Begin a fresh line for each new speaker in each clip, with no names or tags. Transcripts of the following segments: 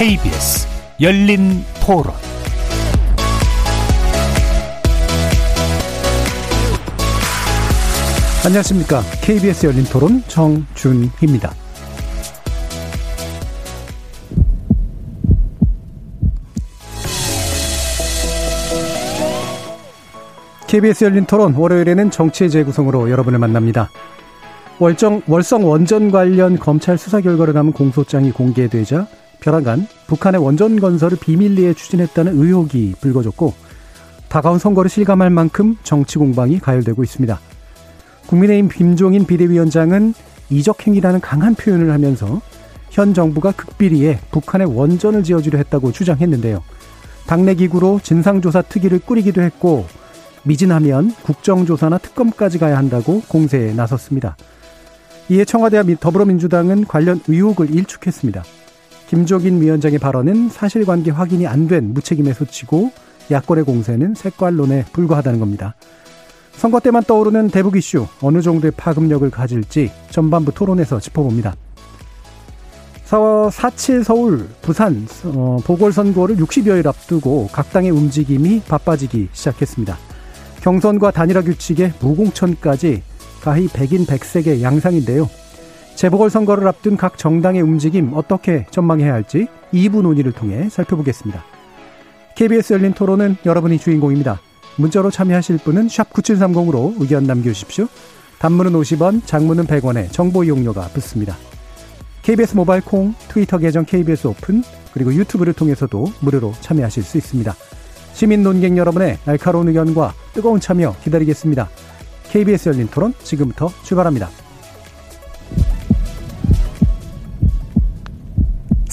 KBS 열린 토론 안녕하십니까. KBS 열린 토론 정준희입니다. KBS 열린 토론 월요일에는 정치의 재구성으로 여러분을 만납니다. 월정, 월성 원전 관련 검찰 수사 결과를 담은 공소장이 공개되자 벼랑간 북한의 원전 건설을 비밀리에 추진했다는 의혹이 불거졌고 다가온 선거를 실감할 만큼 정치 공방이 가열되고 있습니다. 국민의힘 김종인 비대위원장은 이적행위라는 강한 표현을 하면서 현 정부가 극비리에 북한의 원전을 지어주려 했다고 주장했는데요. 당내 기구로 진상조사 특위를 꾸리기도 했고 미진하면 국정조사나 특검까지 가야 한다고 공세에 나섰습니다. 이에 청와대와 더불어민주당은 관련 의혹을 일축했습니다. 김종인 위원장의 발언은 사실관계 확인이 안 된 무책임의 소치고 야권의 공세는 색깔론에 불과하다는 겁니다. 선거 때만 떠오르는 대북 이슈 어느 정도의 파급력을 가질지 전반부 토론에서 짚어봅니다. 4.7 서울, 부산 어, 보궐선거를 60여일 앞두고 각 당의 움직임이 바빠지기 시작했습니다. 경선과 단일화 규칙에 무공천까지 가히 백인 백색의 양상인데요. 재보궐선거를 앞둔 각 정당의 움직임 어떻게 전망해야 할지 2부 논의를 통해 살펴보겠습니다. KBS 열린 토론은 여러분이 주인공입니다. 문자로 참여하실 분은 9730으로 의견 남겨주십시오. 단문은 50원, 장문은 100원에 정보 이용료가 붙습니다. KBS 모바일 콩, 트위터 계정 KBS 오픈, 그리고 유튜브를 통해서도 무료로 참여하실 수 있습니다. 시민 논객 여러분의 날카로운 의견과 뜨거운 참여 기다리겠습니다. KBS 열린 토론 지금부터 출발합니다.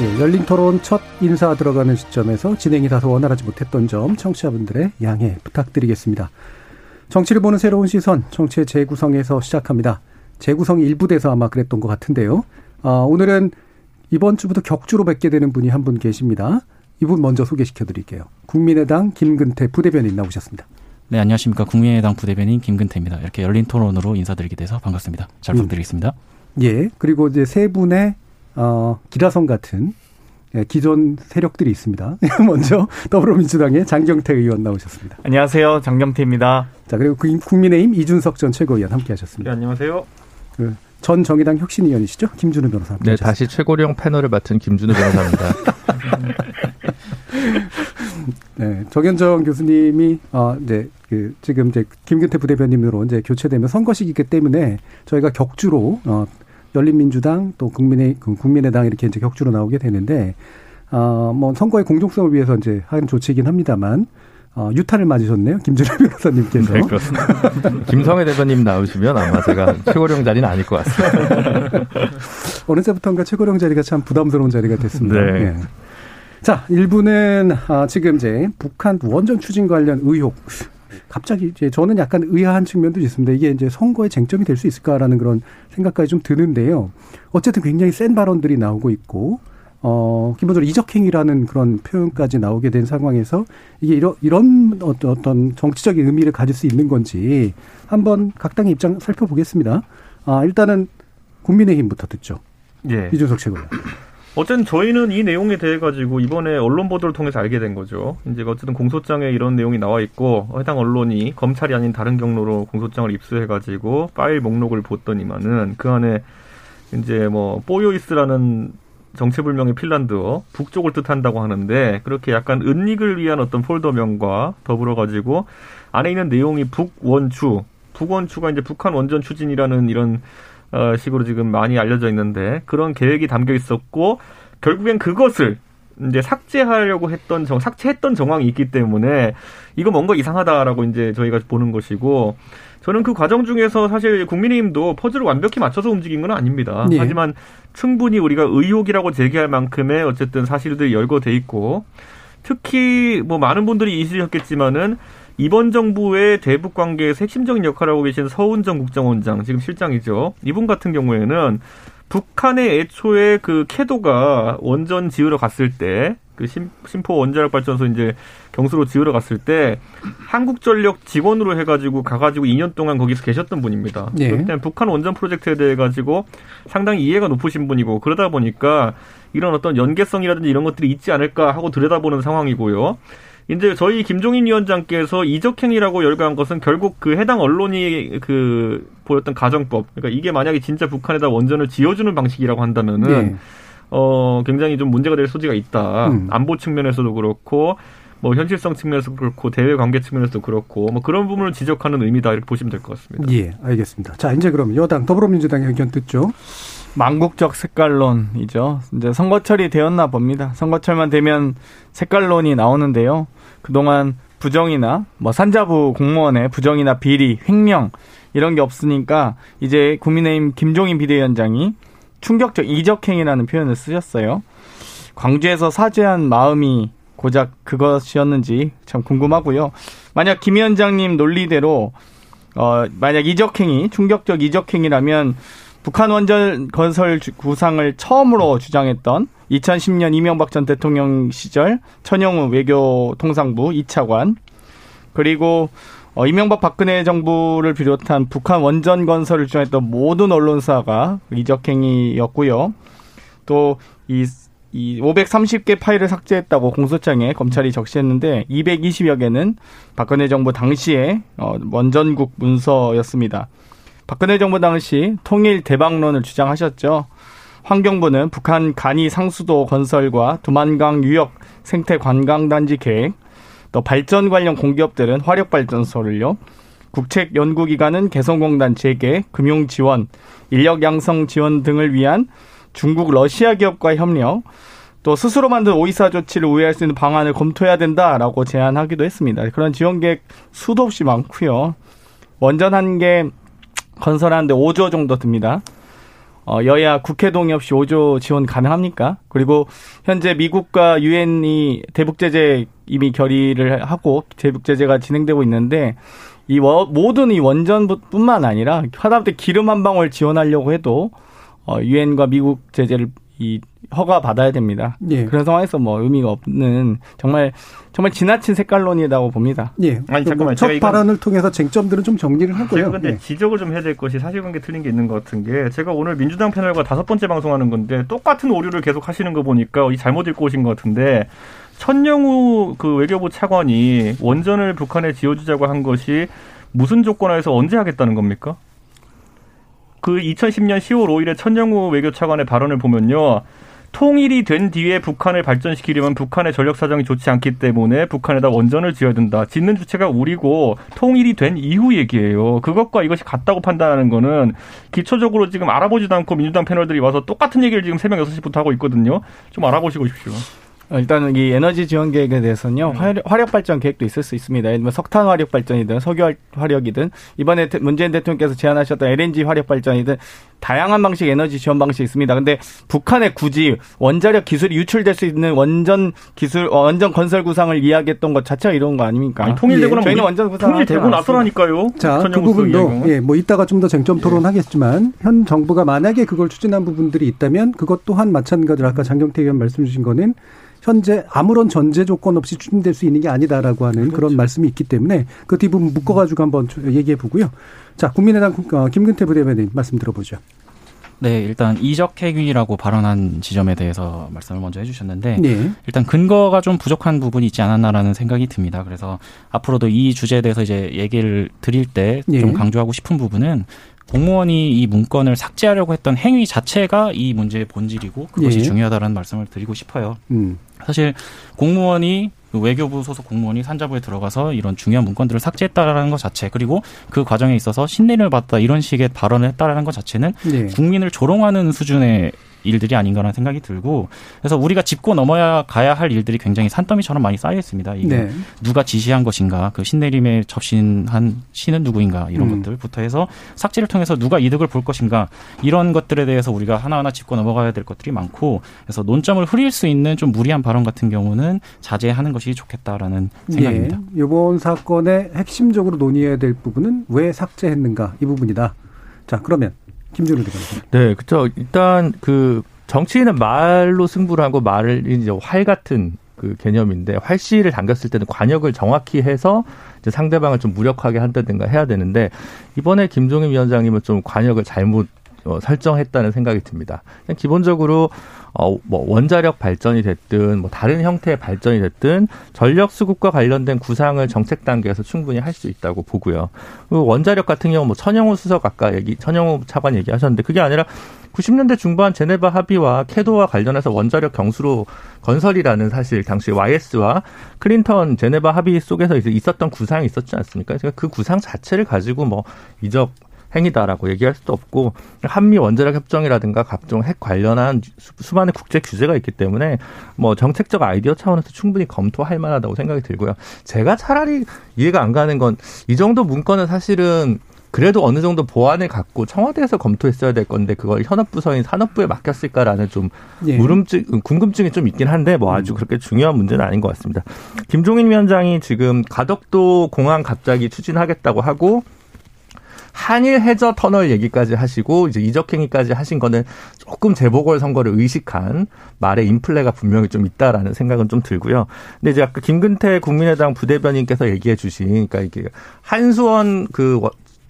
예, 열린 토론 첫 인사 들어가는 시점에서 진행이 다소 원활하지 못했던 점 청취자분들의 양해 부탁드리겠습니다. 정치를 보는 새로운 시선, 정치의 재구성에서 시작합니다. 재구성이 일부 돼서 아마 그랬던 것 같은데요. 아, 오늘은 이번 주부터 격주로 뵙게 되는 분이 한 분 계십니다. 이분 먼저 소개시켜 드릴게요. 국민의당 김근태 부대변인 나오셨습니다.
네, 안녕하십니까. 국민의당 부대변인 김근태입니다. 이렇게 열린 토론으로 인사드리게 돼서 반갑습니다. 잘 음. 부탁드리겠습니다.
음. 예. 그리고 이제 세 분의 어, 기라성 같은 예, 기존 세력들이 있습니다. 먼저 더불어민주당의 장경태 의원 나오셨습니다.
안녕하세요. 장경태입니다.
자, 그리고 국민의힘 이준석 전 최고위원 함께 하셨습니다.
네, 안녕하세요.
그, 전 정의당 혁신위원이시죠? 김준우 변호사.
네, 하셨습니다. 다시 최고령 패널을 맡은 김준우 변호사입니다.
네, 정현정 교수님이 어 이제 그 지금 이제 김근태 부대변인으로 이제 교체되면 선거 시기이기 때문에 저희가 격주로 어 열린민주당 또 국민의 그 국민의당 이렇게 이제 격주로 나오게 되는데 어뭐 선거의 공정성을 위해서 이제 한 조치이긴 합니다만 어, 유탄을 맞으셨네요. 김준일 변호사님께서. 네,
그렇습니다. 김성애 대변님 나오시면 아마 제가 최고령 자리는 아닐 것 같습니다.
어느 때부터인가 최고령 자리가 참 부담스러운 자리가 됐습니다. 네. 네. 자, 1부는 아, 지금 이제 북한 원전 추진 관련 의혹. 갑자기 이제 저는 약간 의아한 측면도 있습니다. 이게 이제 선거에 쟁점이 될 수 있을까라는 그런 생각까지 좀 드는데요. 어쨌든 굉장히 센 발언들이 나오고 있고 어, 기본적으로 이적행위라는 그런 표현까지 나오게 된 상황에서 이게 이런, 이런 어떤 정치적인 의미를 가질 수 있는 건지 한번 각 당의 입장 살펴보겠습니다. 아, 일단은 국민의힘부터 듣죠. 예. 이준석 최고위원.
어쨌든 저희는 이 내용에 대해 가지고 이번에 언론 보도를 통해서 알게 된 거죠. 이제 어쨌든 공소장에 이런 내용이 나와 있고 해당 언론이 검찰이 아닌 다른 경로로 공소장을 입수해 가지고 파일 목록을 봤더니만은 그 안에 이제 뭐 뽀요이스라는 정체불명의 핀란드어 북쪽을 뜻한다고 하는데 그렇게 약간 은닉을 위한 어떤 폴더명과 더불어 가지고 안에 있는 내용이 북원추 북원추가 이제 북한 원전 추진이라는 이런 어 식으로 지금 많이 알려져 있는데 그런 계획이 담겨 있었고 결국엔 그것을 이제 삭제하려고 했던 정 삭제했던 정황이 있기 때문에 이거 뭔가 이상하다라고 이제 저희가 보는 것이고 저는 그 과정 중에서 사실 국민의힘도 퍼즐을 완벽히 맞춰서 움직인 건 아닙니다. 네. 하지만 충분히 우리가 의혹이라고 제기할 만큼의 어쨌든 사실들이 열거돼 있고 특히 뭐 많은 분들이 있으셨겠지만은 이번 정부의 대북 관계에서 핵심적인 역할을 하고 계신 서훈정 국정원장 지금 실장이죠. 이분 같은 경우에는 북한의 애초에 그 캐도가 원전 지으러 갔을 때 그 심 포 원자력 발전소 이제 경수로 지으러 갔을 때 한국전력 직원으로 해가지고 가가지고 2년 동안 거기서 계셨던 분입니다.
예.
그렇기 때문에 북한 원전 프로젝트에 대해 가지고 상당히 이해가 높으신 분이고 그러다 보니까 이런 어떤 연계성이라든지 이런 것들이 있지 않을까 하고 들여다보는 상황이고요. 이제 저희 김종인 위원장께서 이적행위라고 열거한 것은 결국 그 해당 언론이 그 보였던 가정법. 그러니까 이게 만약에 진짜 북한에다 원전을 지어주는 방식이라고 한다면은
예.
어 굉장히 좀 문제가 될 소지가 있다.
음.
안보 측면에서도 그렇고 뭐 현실성 측면에서도 그렇고 대외 관계 측면에서도 그렇고 뭐 그런 부분을 지적하는 의미다 이렇게 보시면 될 것 같습니다.
예, 알겠습니다. 자, 이제 그럼 여당 더불어민주당 의견 듣죠.
망국적 색깔론이죠. 이제 선거철이 되었나 봅니다. 선거철만 되면 색깔론이 나오는데요. 그동안 부정이나 뭐 산자부 공무원의 부정이나 비리, 횡령 이런 게 없으니까 이제 국민의힘 김종인 비대위원장이 충격적 이적행위라는 표현을 쓰셨어요. 광주에서 사죄한 마음이 고작 그것이었는지 참 궁금하고요. 만약 김 위원장님 논리대로 어 만약 이적행위 충격적 이적행위라면 북한 원전 건설 주- 구상을 처음으로 주장했던 2010년 이명박 전 대통령 시절 천영우 외교통상부 2차관 그리고 어, 이명박 박근혜 정부를 비롯한 북한 원전 건설을 주장했던 모든 언론사가 이적행위였고요. 또 이 이 530개 파일을 삭제했다고 공소장에 검찰이 적시했는데 220여 개는 박근혜 정부 당시에 어, 원전국 문서였습니다. 박근혜 정부 당시 통일 대박론을 주장하셨죠. 환경부는 북한 간이 상수도 건설과 두만강 유역 생태 관광단지 계획, 또 발전 관련 공기업들은 화력발전소를요. 국책연구기관은 개성공단 재개, 금융 지원, 인력 양성 지원 등을 위한 중국 러시아 기업과 협력, 또 스스로 만든 오이사 조치를 우회할 수 있는 방안을 검토해야 된다라고 제안하기도 했습니다. 그런 지원 계획 수도 없이 많고요. 원전 한 개 건설하는데 5조 정도 듭니다. 어, 여야 국회 동의 없이 5조 지원 가능합니까? 그리고 현재 미국과 유엔이 대북 제재 이미 결의를 하고 대북 제재가 진행되고 있는데 이 워- 모든 이 원전뿐만 아니라 하다못해 기름 한 방울 지원하려고 해도 어, 유엔과 미국 제재를 이 허가 받아야 됩니다.
예.
그런 상황에서 뭐 의미가 없는 정말 정말 지나친 색깔론이라고 봅니다.
예.
아니,
그
잠깐만요.
첫 발언을 통해서 쟁점들은 좀 정리를 하고요.
제가 근데
예.
지적을 좀 해야 될 것이 사실관계 틀린 게 있는 것 같은 게 제가 오늘 민주당 패널과 다섯 번째 방송하는 건데 똑같은 오류를 계속 하시는 거 보니까 이 잘못 읽고 오신 것 같은데 천영우 그 외교부 차관이 원전을 북한에 지어주자고 한 것이 무슨 조건하에서 언제 하겠다는 겁니까? 그 2010년 10월 5일에 천영우 외교차관의 발언을 보면요. 통일이 된 뒤에 북한을 발전시키려면 북한의 전력 사정이 좋지 않기 때문에 북한에다 원전을 지어야 된다. 짓는 주체가 우리고 통일이 된 이후 얘기예요. 그것과 이것이 같다고 판단하는 거는 기초적으로 지금 알아보지도 않고 민주당 패널들이 와서 똑같은 얘기를 지금 새벽 6시부터 하고 있거든요. 좀 알아보시고 싶십시오.
어, 일단은 이 에너지 지원 계획에 대해서는요 화력, 화력 발전 계획도 있을 수 있습니다. 예를 들면 석탄 화력 발전이든 석유 화- 화력이든 이번에 대- 문재인 대통령께서 제안하셨던 LNG 화력 발전이든 다양한 방식 에너지 지원 방식이 있습니다. 근데 북한에 굳이 원자력 기술이 유출될 수 있는 원전 기술 어, 원전 건설 구상을 이야기했던 것 자체가 이런 거 아닙니까?
아니, 통일되고 나면
저희는 원전 구상
통일되고 나서라니까요.
자, 그 부분도. 예, 뭐 이따가 좀 더 쟁점 토론하겠지만 현 정부가 만약에 그걸 추진한 부분들이 있다면 그것 또한 마찬가지로 아까 장경태 의원 말씀 주신 거는 현재 아무런 전제 조건 없이 추진될 수 있는 게 아니다라고 하는 그런 말씀이 있기 때문에 그 뒷부분 묶어가지고 한번 얘기해 보고요. 자, 국민의당 어, 김근태 부대변인 말씀 들어보죠.
네, 일단 이적 행위라고 발언한 지점에 대해서 말씀을 먼저 해주셨는데
네.
일단 근거가 좀 부족한 부분이 있지 않았나라는 생각이 듭니다. 그래서 앞으로도 이 주제에 대해서 이제 얘기를 드릴 때좀
예.
강조하고 싶은 부분은 공무원이 이 문건을 삭제하려고 했던 행위 자체가 이 문제의 본질이고 그것이
예.
중요하다는 말씀을 드리고 싶어요.
음.
사실 공무원이 그 외교부 소속 공무원이 산자부에 들어가서 이런 중요한 문건들을 삭제했다라는 것 자체 그리고 그 과정에 있어서 신뢰를 받다 이런 식의 발언을 했다라는 것 자체는
네.
국민을 조롱하는 수준의 일들이 아닌가라는 생각이 들고 그래서 우리가 짚고 넘어야 가야 할 일들이 굉장히 산더미처럼 많이 쌓여 있습니다. 이게
네.
누가 지시한 것인가, 그 신내림에 접신한 신은 누구인가 이런
음.
것들부터 해서 삭제를 통해서 누가 이득을 볼 것인가 이런 것들에 대해서 우리가 하나하나 짚고 넘어가야 될 것들이 많고 그래서 논점을 흐릴 수 있는 좀 무리한 발언 같은 경우는 자제하는 것이 좋겠다라는 생각입니다.
예. 이번 사건의 핵심적으로 논의해야 될 부분은 왜 삭제했는가 이 부분이다. 자, 그러면 김준우 대변인.
네, 그렇죠. 일단 그 정치인은 말로 승부를 하고 말을 이제 활 같은 그 개념인데 활씨를 당겼을 때는 관역을 정확히 해서 이제 상대방을 좀 무력하게 한다든가 해야 되는데 이번에 김종인 위원장님은 좀 관역을 잘못 어, 설정했다는 생각이 듭니다. 그냥 기본적으로 어, 뭐 원자력 발전이 됐든 뭐 다른 형태의 발전이 됐든 전력 수급과 관련된 구상을 정책 단계에서 충분히 할 수 있다고 보고요. 원자력 같은 경우 뭐 천영호 수석 아까 얘기 천영호 차관 얘기하셨는데 그게 아니라 90년대 중반 제네바 합의와 캐도와 관련해서 원자력 경수로 건설이라는 사실 당시 YS와 클린턴 제네바 합의 속에서 있었던 구상이 있었지 않습니까? 그러니까 그 구상 자체를 가지고 뭐 이적 행위다라고 얘기할 수도 없고 한미 원자력 협정이라든가 각종 핵 관련한 수- 수많은 국제 규제가 있기 때문에 뭐 정책적 아이디어 차원에서 충분히 검토할 만하다고 생각이 들고요. 제가 차라리 이해가 안 가는 건 이 정도 문건은 사실은 그래도 어느 정도 보완을 갖고 청와대에서 검토했어야 될 건데 그걸 현업부서인 산업부에 맡겼을까라는 좀
예.
물음증, 궁금증이 좀 있긴 한데 뭐 아주 그렇게 중요한 문제는 아닌 것 같습니다. 김종인 위원장이 지금 가덕도 공항 갑자기 추진하겠다고 하고 한일 해저 터널 얘기까지 하시고 이제 이적행위까지 하신 거는 조금 재보궐 선거를 의식한 말의 인플레가 분명히 좀 있다라는 생각은 좀 들고요. 근데 이제 아까 김근태 국민의당 부대변인께서 얘기해 주신 그러니까 이게 한수원 그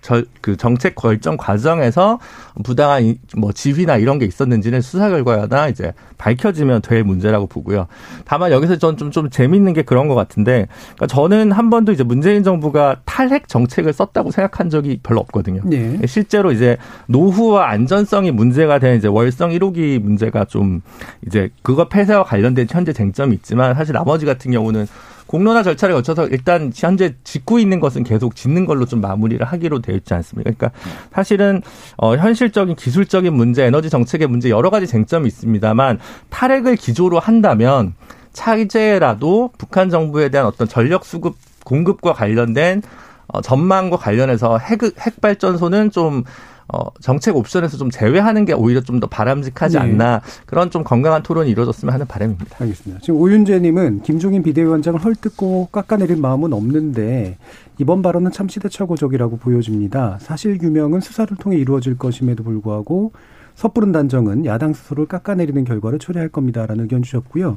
워- 저, 그 정책 결정 과정에서 부당한 이- 뭐 지휘나 이런 게 있었는지는 수사 결과나 이제 밝혀지면 될 문제라고 보고요. 다만 여기서 전 좀 좀 재밌는 게 그런 것 같은데, 그러니까 저는 한 번도 이제 문재인 정부가 탈핵 정책을 썼다고 생각한 적이 별로 없거든요.
예.
실제로 이제 노후와 안전성이 문제가 된 이제 월성 1호기 문제가 좀 이제 그거 폐쇄와 관련된 현재 쟁점이 있지만 사실 나머지 같은 경우는 공론화 절차를 거쳐서 일단 현재 짓고 있는 것은 계속 짓는 걸로 좀 마무리를 하기로 되어 있지 않습니까? 그러니까 사실은 어 현실적인 기술적인 문제, 에너지 정책의 문제 여러 가지 쟁점이 있습니다만 탈핵을 기조로 한다면 차이제라도 북한 정부에 대한 어떤 전력 수급 공급과 관련된 어, 전망과 관련해서 핵, 핵발전소는 좀 어, 정책 옵션에서 좀 제외하는 게 오히려 좀 더 바람직하지
네.
않나 그런 좀 건강한 토론이 이루어졌으면 하는 바람입니다.
알겠습니다. 지금 오윤재님은 김종인 비대위원장을 헐뜯고 깎아내릴 마음은 없는데 이번 발언은 참 시대착오적이라고 보여집니다. 사실 규명은 수사를 통해 이루어질 것임에도 불구하고 섣부른 단정은 야당 스스로를 깎아내리는 결과를 초래할 겁니다라는 의견 주셨고요.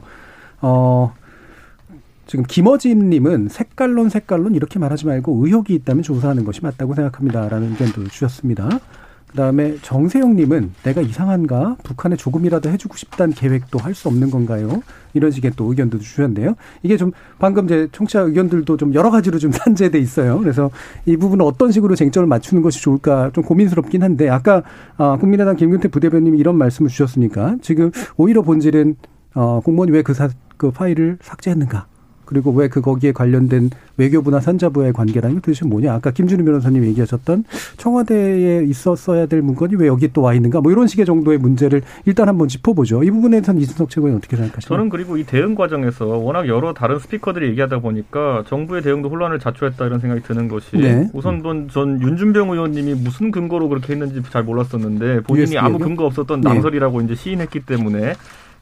어, 지금 김어진님은 색깔론 색깔론 이렇게 말하지 말고 의혹이 있다면 조사하는 것이 맞다고 생각합니다라는 의견도 주셨습니다. 그다음에 정세영님은 내가 이상한가 북한에 조금이라도 해주고 싶다는 계획도 할 수 없는 건가요? 이런 식의 또 의견도 주셨는데요. 이게 좀 방금 제 청취자 의견들도 좀 여러 가지로 좀 산재돼 있어요. 그래서 이 부분은 어떤 식으로 쟁점을 맞추는 것이 좋을까 좀 고민스럽긴 한데 아까 아, 국민의당 김근태 부대변님이 이런 말씀을 주셨으니까 지금 오히려 본질은 어, 공무원이 왜그그 파일을 삭제했는가? 그리고 왜 그 거기에 관련된 외교부나 산자부의 관계라는 게 도대체 뭐냐? 아까 김준우 변호사님 얘기하셨던 청와대에 있었어야 될 문건이 왜 여기 또 와 있는가? 뭐 이런 식의 정도의 문제를 일단 한번 짚어보죠. 이 부분에 대해서는 이준석 최고위원 어떻게 생각하시나요?
저는 그리고 이 대응 과정에서 워낙 여러 다른 스피커들이 얘기하다 보니까 정부의 대응도 혼란을 자초했다 이런 생각이 드는 것이
네.
우선 전, 전 윤준병 의원님이 무슨 근거로 그렇게 했는지 잘 몰랐었는데 본인이
USB
아무? 근거 없었던
네.
낭설이라고 이제 시인했기 때문에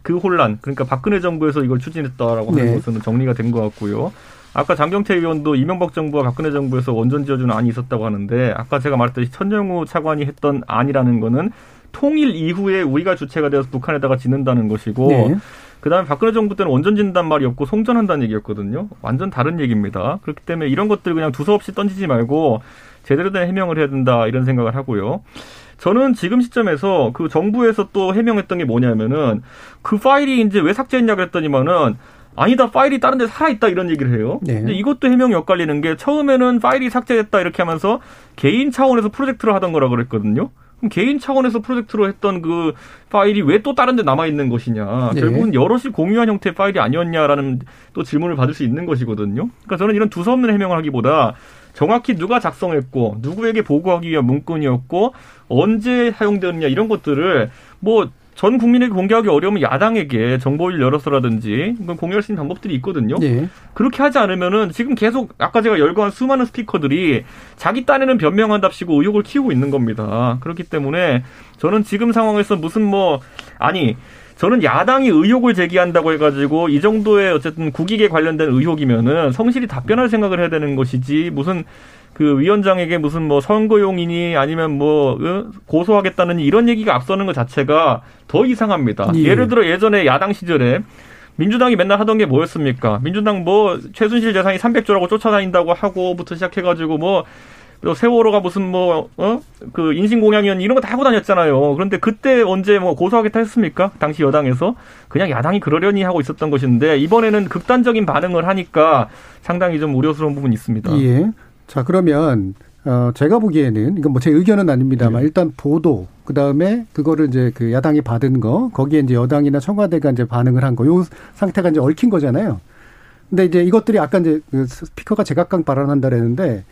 그 혼란 그러니까 박근혜 정부에서 이걸 추진했다라고 하는
네.
것은 정리가 된 것 같고요. 아까 장경태 의원도 이명박 정부와 박근혜 정부에서 원전 지어주는 안이 있었다고 하는데 아까 제가 말했듯이 천정우 차관이 했던 안이라는 거는 통일 이후에 우리가 주체가 되어서 북한에다가 짓는다는 것이고
네.
그다음에 박근혜 정부 때는 원전 짓는다는 말이 없고 송전한다는 얘기였거든요. 완전 다른 얘기입니다. 그렇기 때문에 이런 것들 그냥 두서없이 던지지 말고 제대로 된 해명을 해야 된다 이런 생각을 하고요. 저는 지금 시점에서 그 정부에서 또 해명했던 게 뭐냐면은 그 파일이 이제 왜 삭제했냐 그랬더니만은 아니다 파일이 다른 데 살아있다 이런 얘기를 해요.
네.
근데 이것도 해명이 엇갈리는 게 처음에는 파일이 삭제됐다 이렇게 하면서 개인 차원에서 프로젝트를 하던 거라 그랬거든요. 그럼 개인 차원에서 프로젝트로 했던 그 파일이 왜 또 다른 데 남아 있는 것이냐.
네.
결국은 여럿이 공유한 형태의 파일이 아니었냐라는 또 질문을 받을 수 있는 것이거든요. 그러니까 저는 이런 두서없는 해명을 하기보다 정확히 누가 작성했고 누구에게 보고하기 위한 문건이었고 언제 사용되었냐 이런 것들을 뭐 전 국민에게 공개하기 어려우면 야당에게 정보를 열어서라든지 공유할 수 있는 방법들이 있거든요. 예. 그렇게 하지 않으면은 지금 계속 아까 제가 열거한 수많은 스피커들이 자기 딴에는 변명한답시고 의혹을 키우고 있는 겁니다. 그렇기 때문에 저는 지금 상황에서 무슨 뭐 아니 저는 야당이 의혹을 제기한다고 해가지고 이 정도의 어쨌든 국익에 관련된 의혹이면은 성실히 답변할 생각을 해야 되는 것이지 무슨 그 위원장에게 무슨 뭐 선거용이니 아니면 뭐 어? 고소하겠다는 이런 얘기가 앞서는 것 자체가 더 이상합니다. 예. 예를 들어 예전에 야당 시절에 민주당이 맨날 하던 게 뭐였습니까? 민주당 뭐 최순실 재산이 300조라고 쫓아다닌다고 하고부터 시작해가지고 뭐 세월호가 무슨 뭐, 어? 그 인신공양이었 이런 거 다 하고 다녔잖아요. 그런데 그때 언제 뭐 고소하겠다 했습니까? 당시 여당에서. 그냥 야당이 그러려니 하고 있었던 것인데, 이번에는 극단적인 반응을 하니까 상당히 좀 우려스러운 부분이 있습니다.
예. 자, 그러면, 어, 제가 보기에는, 이건 뭐 제 의견은 아닙니다만, 네. 일단 보도, 그 다음에 그거를 이제 그 야당이 받은 거, 거기에 이제 여당이나 청와대가 이제 반응을 한 거, 요 상태가 이제 얽힌 거잖아요. 근데 이제 이것들이 아까 이제 그 스피커가 제각각 발언한다 그랬는데,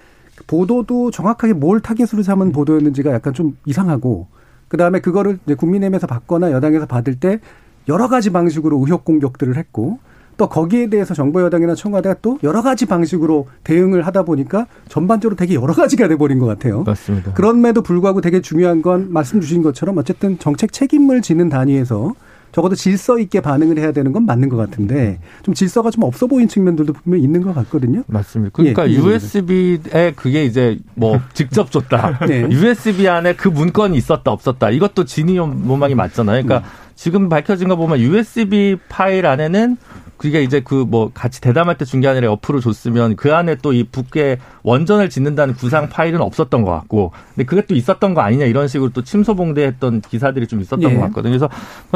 보도도 정확하게 뭘 타겟으로 삼은 보도였는지가 약간 좀 이상하고, 그 다음에 그거를 이제 국민의힘에서 받거나 여당에서 받을 때 여러 가지 방식으로 의혹 공격들을 했고, 또 거기에 대해서 정부 여당이나 청와대가 또 여러 가지 방식으로 대응을 하다 보니까 전반적으로 되게 여러 가지가 돼버린 것 같아요.
맞습니다.
그럼에도 불구하고 되게 중요한 건 말씀 주신 것처럼 어쨌든 정책 책임을 지는 단위에서 적어도 질서 있게 반응을 해야 되는 건 맞는 것 같은데 좀 질서가 좀 없어 보이는 측면들도 분명히 있는 것 같거든요.
맞습니다. 그러니까 예, USB에 그게 이제 뭐 직접 줬다. 네. USB 안에 그 문건이 있었다 없었다. 이것도 진위 모망이 맞잖아요. 그러니까 음. 지금 밝혀진 거 보면 USB 파일 안에는 그게 이제 그 뭐 같이 대담할 때 중계 아니라 옆으로 줬으면 그 안에 또 이 북에 원전을 짓는다는 구상 파일은 없었던 것 같고 근데 그게 또 있었던 거 아니냐 이런 식으로 또 침소봉대했던 기사들이 좀 있었던 예. 것 같거든요. 그래서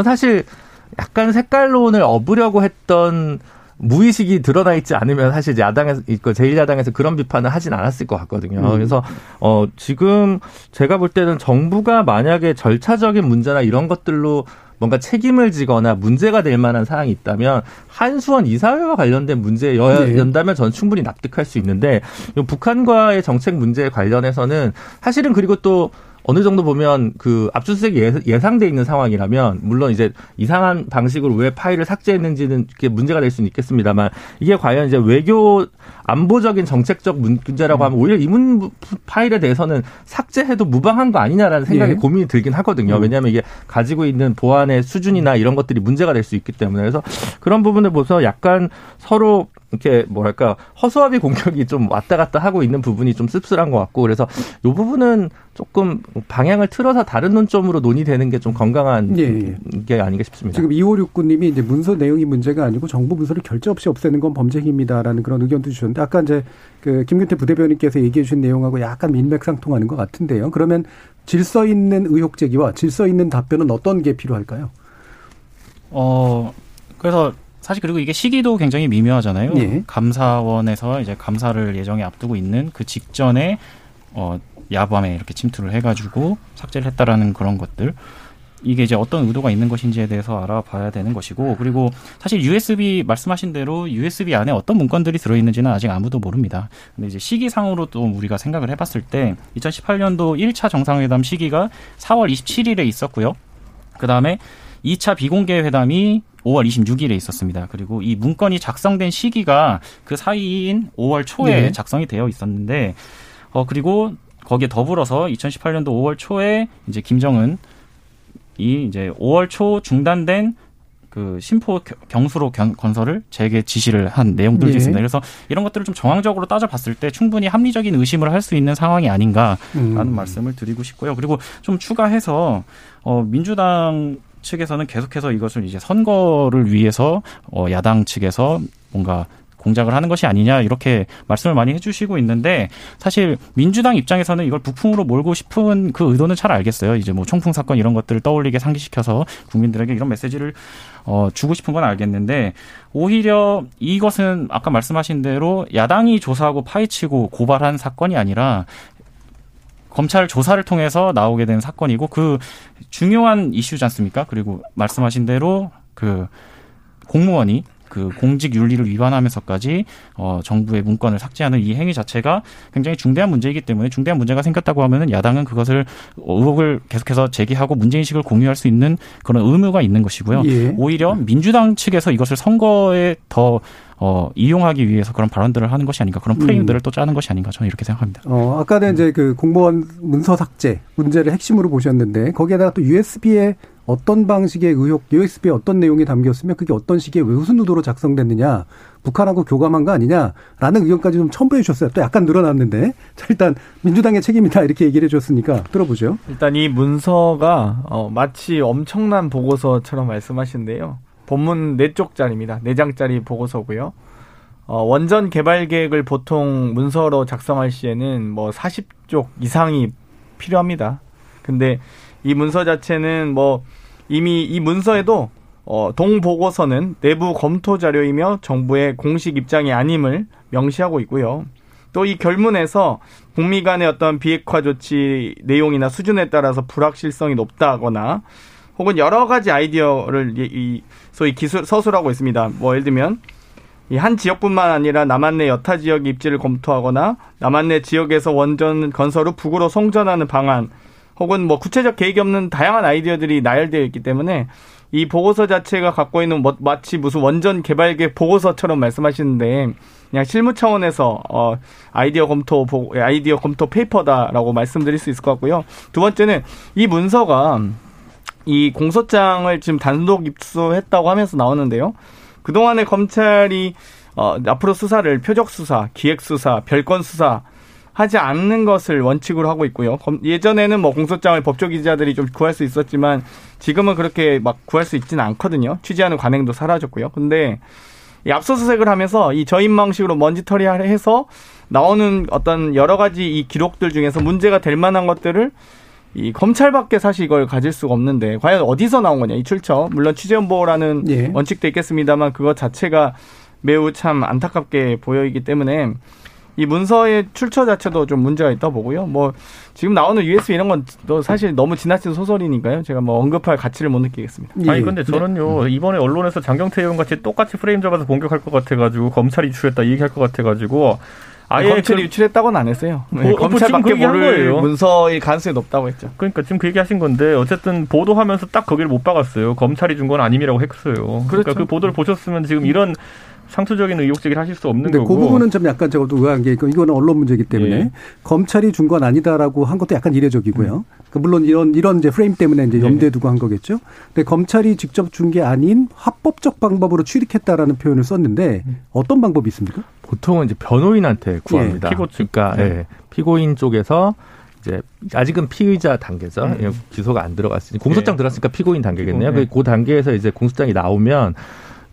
사실 약간 색깔론을 업으려고 했던 무의식이 드러나 있지 않으면 사실 야당에서 제1야당에서 그런 비판을 하진 않았을 것 같거든요. 음. 그래서 어 지금 제가 볼 때는 정부가 만약에 절차적인 문제나 이런 것들로 뭔가 책임을 지거나 문제가 될 만한 사항이 있다면 한수원 이사회와 관련된 문제였다면 네. 저는 충분히 납득할 수 있는데 북한과의 정책 문제 관련해서는 사실은 그리고 또 어느 정도 보면 그 압수수색이 예상돼 있는 상황이라면 물론 이제 이상한 방식으로 왜 파일을 삭제했는지는 이게 문제가 될 수는 있겠습니다만 이게 과연 이제 외교 안보적인 정책적 문제라고 하면 오히려 이문 파일에 대해서는 삭제해도 무방한 거 아니냐라는 생각이 예. 고민이 들긴 하거든요. 음. 왜냐하면 이게 가지고 있는 보안의 수준이나 이런 것들이 문제가 될 수 있기 때문에 그래서 그런 부분을 보서 약간 서로 이렇게 뭐랄까 허수아비 공격이 좀 왔다 갔다 하고 있는 부분이 좀 씁쓸한 것 같고 그래서 이 부분은 조금 방향을 틀어서 다른 논점으로 논의되는 게 좀 건강한 예, 예. 게 아닌가 싶습니다.
지금 2569님이 이제 문서 내용이 문제가 아니고 정부 문서를 결제 없이 없애는 건 범죄 행위다라는 그런 의견도 주셨는데 아까 이제 그 김균태 부대변인께서 얘기해 주신 내용하고 약간 민맥상통하는 것 같은데요. 그러면 질서 있는 의혹 제기와 질서 있는 답변은 어떤 게 필요할까요?
어 그래서 사실 그리고 이게 시기도 굉장히 미묘하잖아요. 예. 감사원에서 이제 감사를 예정에 앞두고 있는 그 직전에 어 야밤에 이렇게 침투를 해가지고 삭제를 했다라는 그런 것들. 이게 이제 어떤 의도가 있는 것인지에 대해서 알아봐야 되는 것이고 그리고 사실 USB 말씀하신 대로 USB 안에 어떤 문건들이 들어있는지는 아직 아무도 모릅니다. 근데 이제 시기상으로 또 우리가 생각을 해봤을 때 2018년도 1차 정상회담 시기가 4월 27일에 있었고요. 그 다음에 2차 비공개 회담이 5월 26일에 있었습니다. 그리고 이 문건이 작성된 시기가 그 사이인 5월 초에 네. 작성이 되어 있었는데 어 그리고 거기에 더불어서 2018년도 5월 초에 이제 김정은 이 이제 5월 초 중단된 그 심포 경수로 건설을 재개 지시를 한 내용들도 예. 있습니다. 그래서 이런 것들을 좀 정황적으로 따져봤을 때 충분히 합리적인 의심을 할 수 있는 상황이 아닌가라는 음. 말씀을 드리고 싶고요. 그리고 좀 추가해서 어 민주당 측에서는 계속해서 이것을 이제 선거를 위해서 어 야당 측에서 뭔가 공작을 하는 것이 아니냐 이렇게 말씀을 많이 해주시고 있는데 사실 민주당 입장에서는 이걸 북풍으로 몰고 싶은 그 의도는 잘 알겠어요. 이제 뭐 총풍 사건 이런 것들을 떠올리게 상기시켜서 국민들에게 이런 메시지를 어 주고 싶은 건 알겠는데 오히려 이것은 아까 말씀하신 대로 야당이 조사하고 파헤치고 고발한 사건이 아니라 검찰 조사를 통해서 나오게 된 사건이고 그 중요한 이슈지 않습니까? 그리고 말씀하신 대로 그 공무원이 그 공직 윤리를 위반하면서까지 어 정부의 문건을 삭제하는 이 행위 자체가 굉장히 중대한 문제이기 때문에 중대한 문제가 생겼다고 하면은 야당은 그것을 의혹을 계속해서 제기하고 문제 인식을 공유할 수 있는 그런 의무가 있는 것이고요.
예.
오히려 민주당 측에서 이것을 선거에 더 어, 이용하기 위해서 그런 발언들을 하는 것이 아닌가 그런 프레임들을 또 짜는 것이 아닌가 저는 이렇게 생각합니다.
어, 아까는 이제 그 공무원 문서 삭제 문제를 핵심으로 보셨는데 거기에다가 또 USB에 어떤 방식의 의혹, USB에 어떤 내용이 담겼으면 그게 어떤 식의 무슨 의도로 작성됐느냐, 북한하고 교감한 거 아니냐라는 의견까지 좀 첨부해 주셨어요. 또 약간 늘어났는데 자, 일단 민주당의 책임이다 이렇게 얘기를 해 줬으니까 들어보죠.
일단 이 문서가 어, 마치 엄청난 보고서처럼 말씀하시는데요. 본문 4쪽짜리입니다. 4장짜리 보고서고요. 어, 원전 개발 계획을 보통 문서로 작성할 시에는 뭐 40쪽 이상이 필요합니다. 근데 이 문서 자체는 뭐 이미 이 문서에도 어, 동보고서는 내부 검토 자료이며 정부의 공식 입장이 아님을 명시하고 있고요. 또 이 결문에서 북미 간의 어떤 비핵화 조치 내용이나 수준에 따라서 불확실성이 높다거나 혹은 여러 가지 아이디어를 이, 이 소위 기술 서술하고 있습니다. 뭐 예를 들면 이 한 지역뿐만 아니라 남한 내 여타 지역 입지를 검토하거나 남한 내 지역에서 원전 건설 후 북으로 송전하는 방안 혹은 뭐 구체적 계획이 없는 다양한 아이디어들이 나열되어 있기 때문에 이 보고서 자체가 갖고 있는 뭐 마치 무슨 원전 개발계 보고서처럼 말씀하시는데 그냥 실무 차원에서 어 아이디어 검토 아이디어 검토 페이퍼다라고 말씀드릴 수 있을 것 같고요. 두 번째는 이 문서가 이 공소장을 지금 단독 입수했다고 하면서 나오는데요. 그동안에 검찰이 어 앞으로 수사를 표적 수사, 기획 수사, 별건 수사 하지 않는 것을 원칙으로 하고 있고요. 예전에는 뭐 공소장을 법조 기자들이 좀 구할 수 있었지만 지금은 그렇게 막 구할 수 있지는 않거든요. 취재하는 관행도 사라졌고요. 근데 이 압수수색을 하면서 이 저인 방식으로 먼지털이 해서 나오는 어떤 여러 가지 이 기록들 중에서 문제가 될 만한 것들을 이 검찰밖에 사실 이걸 가질 수가 없는데 과연 어디서 나온 거냐 이 출처 물론 취재연보라는 예. 원칙도 있겠습니다만 그것 자체가 매우 참 안타깝게 보여있기 때문에 이 문서의 출처 자체도 좀 문제가 있다 보고요. 뭐 지금 나오는 USB 이런 건또 사실 너무 지나친 소설이니까요. 제가 뭐 언급할 가치를 못 느끼겠습니다.
예. 아니 근데 저는요 이번에 언론에서 장경태 의원 같이 똑같이 프레임 잡아서 공격할 것 같아가지고 검찰이 유출했다 얘기할 것 같아가지고
아예 검찰이 그, 유출했다고는 안 했어요. 네, 뭐, 검찰밖에 그 모를 문서일 가능성이 높다고 했죠.
그러니까 지금 그 얘기하신 건데 어쨌든 보도하면서 딱 거기를 못 박았어요. 검찰이 준 건 아님이라고 했어요. 그러니까 그렇죠. 그러니까 그 보도를 보셨으면 지금 이런 상투적인 의혹 제기를 하실 수 없는 거고.
그 부분은 좀 약간 저도 의아한 게 이거는 언론 문제이기 때문에 예. 검찰이 준 건 아니다라고 한 것도 약간 이례적이고요. 음. 그 물론 이런 이런 이제 프레임 때문에 이제 염두에 두고 한 거겠죠. 근데 검찰이 직접 준 게 아닌 합법적 방법으로 취득했다라는 표현을 썼는데 음. 어떤 방법이 있습니까?
보통은 이제 변호인한테 구합니다. 예. 피고 측. 그러니까 네. 예. 피고인 쪽에서 이제 아직은 피의자 단계죠. 음. 예, 기소가 안 들어갔으니 공소장 예. 들었으니까 피고인 단계겠네요. 네. 그 단계에서 이제 공소장이 나오면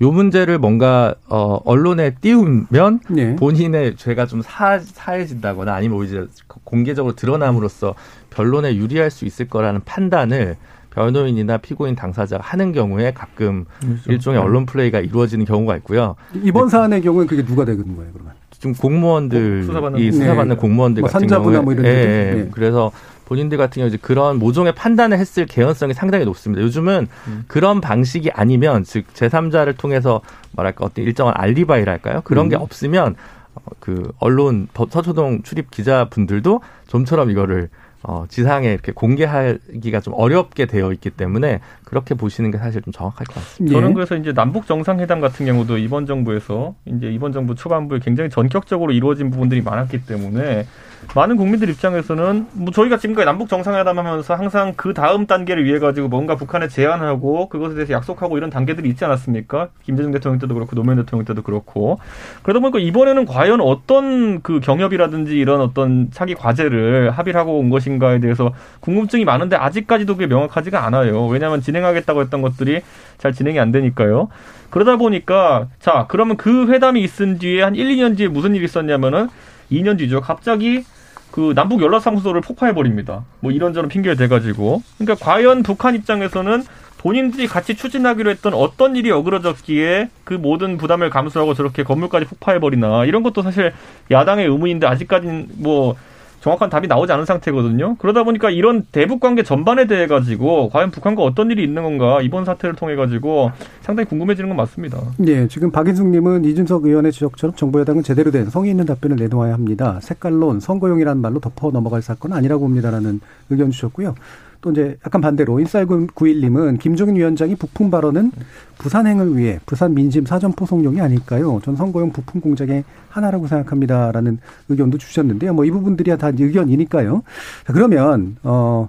요 문제를 뭔가 어 언론에 띄우면 네. 본인의 죄가 좀 사, 사해진다거나 아니면 오히려 공개적으로 드러남으로써 변론에 유리할 수 있을 거라는 판단을 변호인이나 피고인 당사자가 하는 경우에 가끔 그렇죠. 일종의 네. 언론 플레이가 이루어지는 경우가 있고요.
이번 사안의 경우는 그게 누가 되는 거예요, 그러면?
지금 공무원들이 수사받는, 수사받는 네. 공무원들 뭐 같은 경우에 뭐 이런 예, 예. 네. 그래서 본인들 같은 경우 이제 그런 모종의 판단을 했을 개연성이 상당히 높습니다. 요즘은 음. 그런 방식이 아니면 즉 제3자를 통해서 뭐랄까 어떤 일정한 알리바이랄까요? 그런 음. 게 없으면 어, 그 언론 서초동 출입 기자분들도 좀처럼 이거를 어, 지상에 이렇게 공개하기가 좀 어렵게 되어 있기 때문에 그렇게 보시는 게 사실 좀 정확할 것 같습니다.
저는 예. 그래서 이제 남북 정상회담 같은 경우도 이번 정부에서 이제 이번 정부 초반부에 굉장히 전격적으로 이루어진 부분들이 많았기 때문에 많은 국민들 입장에서는 뭐 저희가 지금까지 남북 정상회담 하면서 항상 그 다음 단계를 위해 가지고 뭔가 북한에 제안하고 그것에 대해서 약속하고 이런 단계들이 있지 않았습니까? 김대중 대통령 때도 그렇고 노무현 대통령 때도 그렇고 그러다 보니까 이번에는 과연 어떤 그 경협이라든지 이런 어떤 차기 과제를 합의를 하고 온 것인가에 대해서 궁금증이 많은데 아직까지도 그게 명확하지가 않아요. 왜냐하면 진행하겠다고 했던 것들이 잘 진행이 안 되니까요. 그러다 보니까 자 그러면 그 회담이 있은 뒤에 한 1, 2년 뒤에 무슨 일이 있었냐면은 2년 뒤죠. 갑자기 그 남북 연락상소를 폭파해 버립니다. 뭐 이런저런 핑계를 대가지고. 그러니까 과연 북한 입장에서는 본인들이 같이 추진하기로 했던 어떤 일이 어그러졌기에 그 모든 부담을 감수하고 저렇게 건물까지 폭파해 버리나 이런 것도 사실 야당의 의문인데 아직까지는 뭐 정확한 답이 나오지 않은 상태거든요. 그러다 보니까 이런 대북 관계 전반에 대해 가지고 과연 북한과 어떤 일이 있는 건가 이번 사태를 통해 가지고 상당히 궁금해지는 건 맞습니다.
네, 지금 박인숙님은 이준석 의원의 지적처럼 정부 여당은 제대로 된 성의 있는 답변을 내놓아야 합니다. 색깔론, 선거용이라는 말로 덮어 넘어갈 사건은 아니라고 봅니다라는 의견 주셨고요. 또 이제 약간 반대로 인쌀91님은 김종인 위원장이 부품 발언은 부산행을 위해 부산 민심 사전 포송용이 아닐까요? 전 선거용 부품 공작의 하나라고 생각합니다라는 의견도 주셨는데요. 뭐 이 부분들이 다 의견이니까요. 자, 그러면 어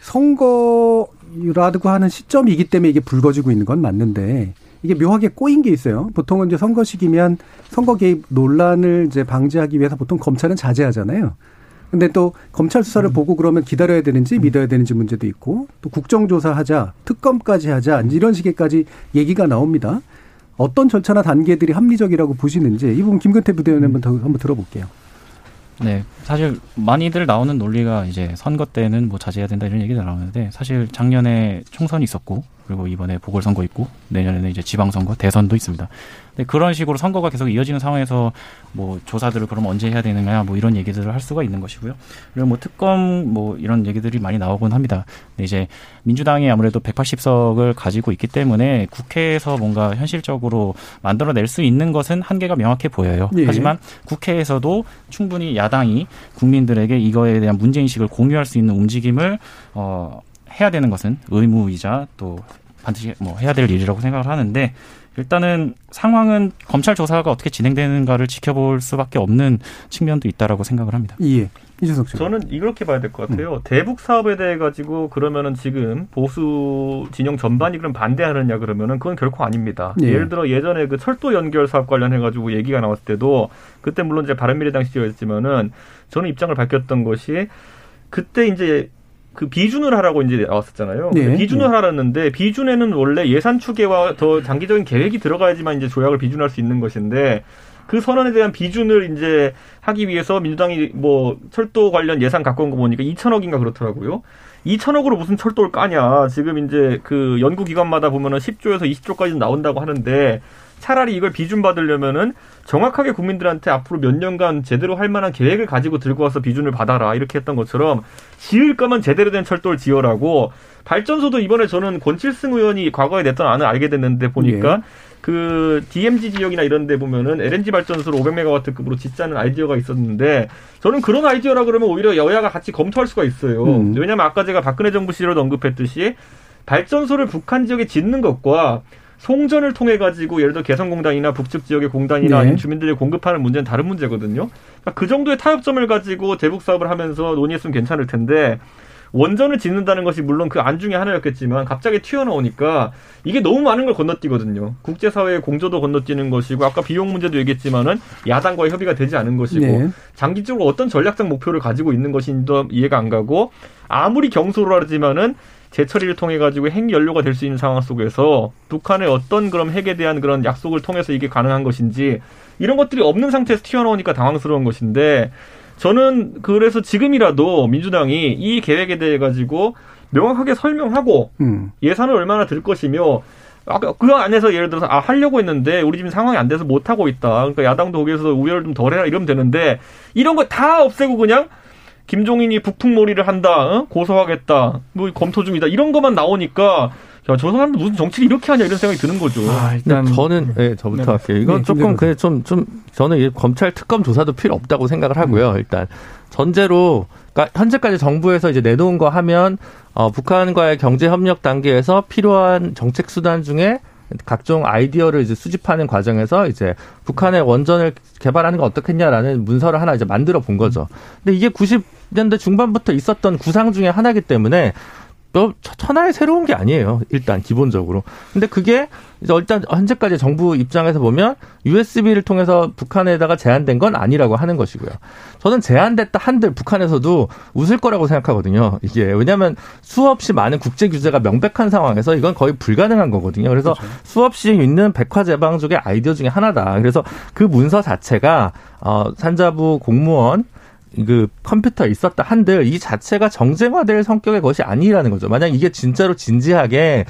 선거라고 하는 시점이기 때문에 이게 불거지고 있는 건 맞는데 이게 묘하게 꼬인 게 있어요. 보통은 이제 선거 시기면 선거 개입 논란을 이제 방지하기 위해서 보통 검찰은 자제하잖아요. 근데 또 검찰 수사를 음. 보고 그러면 기다려야 되는지 음. 믿어야 되는지 문제도 있고 또 국정조사 하자 특검까지 하자 이런 식의까지 얘기가 나옵니다. 어떤 절차나 단계들이 합리적이라고 보시는지 이 부분 김근태 부대변인 한번 더 한번 들어볼게요.
네, 사실 많이들 나오는 논리가 이제 선거 때는 뭐 자제해야 된다 이런 얘기가 나오는데 사실 작년에 총선이 있었고 그리고 이번에 보궐선거 있고 내년에는 이제 지방선거, 대선도 있습니다. 근데 그런 식으로 선거가 계속 이어지는 상황에서 뭐 조사들을 그럼 언제 해야 되느냐 뭐 이런 얘기들을 할 수가 있는 것이고요. 그리고 뭐 특검 뭐 이런 얘기들이 많이 나오곤 합니다. 근데 이제 민주당이 아무래도 180석을 가지고 있기 때문에 국회에서 뭔가 현실적으로 만들어낼 수 있는 것은 한계가 명확해 보여요. 예. 하지만 국회에서도 충분히 야당이 국민들에게 이거에 대한 문제 인식을 공유할 수 있는 움직임을 어 해야 되는 것은 의무이자 또 반드시 뭐 해야 될 일이라고 생각을 하는데 일단은 상황은 검찰 조사가 어떻게 진행되는가를 지켜볼 수밖에 없는 측면도 있다라고 생각을 합니다.
예. 이준석 씨.
저는 이렇게 봐야 될 것 같아요. 음. 대북 사업에 대해 가지고 그러면은 지금 보수 진영 전반이 그럼 반대하느냐 그러면은 그건 결코 아닙니다. 예. 를 들어 예전에 그 철도 연결 사업 관련해 가지고 얘기가 나왔을 때도 그때 물론 이제 바른미래당 시절이었지만은 저는 입장을 밝혔던 것이 그때 이제 그 비준을 하라고 이제 나왔었잖아요. 네. 비준을 하라는데 비준에는 원래 예산 추계와 더 장기적인 계획이 들어가야지만 이제 조약을 비준할 수 있는 것인데 그 선언에 대한 비준을 이제 하기 위해서 민주당이 뭐 철도 관련 예산 갖고 온 거 보니까 2천억인가 그렇더라고요. 2천억으로 무슨 철도를 까냐. 지금 이제 그 연구 기관마다 보면은 10조에서 20조까지 나온다고 하는데 차라리 이걸 비준 받으려면은 정확하게 국민들한테 앞으로 몇 년간 제대로 할 만한 계획을 가지고 들고 와서 비준을 받아라 이렇게 했던 것처럼 지을 거면 제대로 된 철도를 지어라고 발전소도 이번에 저는 권칠승 의원이 과거에 냈던 안을 알게 됐는데 보니까 예. 그 DMZ 지역이나 이런 데 보면은 LNG 발전소를 500메가와트급으로 짓자는 아이디어가 있었는데 저는 그런 아이디어라 그러면 오히려 여야가 같이 검토할 수가 있어요. 음. 왜냐하면 아까 제가 박근혜 정부 시절에도 언급했듯이 발전소를 북한 지역에 짓는 것과 송전을 통해 가지고 예를 들어 개성공단이나 북측 지역의 공단이나 네. 주민들이 공급하는 문제는 다른 문제거든요. 그러니까 그 정도의 타협점을 가지고 대북 사업을 하면서 논의했으면 괜찮을 텐데 원전을 짓는다는 것이 물론 그 안 중에 하나였겠지만 갑자기 튀어나오니까 이게 너무 많은 걸 건너뛰거든요. 국제사회의 공조도 건너뛰는 것이고 아까 비용 문제도 얘기했지만은 야당과의 협의가 되지 않은 것이고 네. 장기적으로 어떤 전략적 목표를 가지고 있는 것인지도 이해가 안 가고 아무리 경솔을 하지만은 재처리를 통해 가지고 핵 연료가 될 수 있는 상황 속에서 북한의 어떤 그런 핵에 대한 그런 약속을 통해서 이게 가능한 것인지 이런 것들이 없는 상태에서 튀어나오니까 당황스러운 것인데 저는 그래서 지금이라도 민주당이 이 계획에 대해 가지고 명확하게 설명하고 음. 예산을 얼마나 들 것이며 아까 그 안에서 예를 들어서 아 하려고 했는데 우리 지금 상황이 안 돼서 못 하고 있다. 그러니까 야당도 거기서 우열을 좀 덜해라 이러면 되는데 이런 거 다 없애고 그냥 김종인이 북풍몰이를 한다, 어? 고소하겠다, 뭐 검토 중이다 이런 것만 나오니까 야, 저 사람들 무슨 정치를 이렇게 하냐 이런 생각이 드는 거죠.
아, 일단 저는 네, 저부터 네. 할게요. 이건 네, 조금 그냥 좀, 좀 저는 검찰 특검 조사도 필요 없다고 생각을 하고요. 음. 일단 전제로 그러니까 현재까지 정부에서 이제 내놓은 거 하면 어, 북한과의 경제 협력 단계에서 필요한 정책 수단 중에 각종 아이디어를 이제 수집하는 과정에서 이제 북한의 원전을 개발하는 거 어떻겠냐라는 문서를 하나 이제 만들어 본 거죠. 근데 이게 90년대 중반부터 있었던 구상 중에 하나이기 때문에 또 천하에 새로운 게 아니에요. 일단 기본적으로. 근데 그게 일단 현재까지 정부 입장에서 보면 USB를 통해서 북한에다가 제한된 건 아니라고 하는 것이고요. 저는 제한됐다 한들 북한에서도 웃을 거라고 생각하거든요. 이게 왜냐하면 수없이 많은 국제 규제가 명백한 상황에서 이건 거의 불가능한 거거든요. 그래서 그렇죠. 수없이 있는 백화제방족의 아이디어 중에 하나다. 그래서 그 문서 자체가 어 산자부 공무원 그 컴퓨터에 있었다 한들 이 자체가 정쟁화될 성격의 것이 아니라는 거죠. 만약 이게 진짜로 진지하게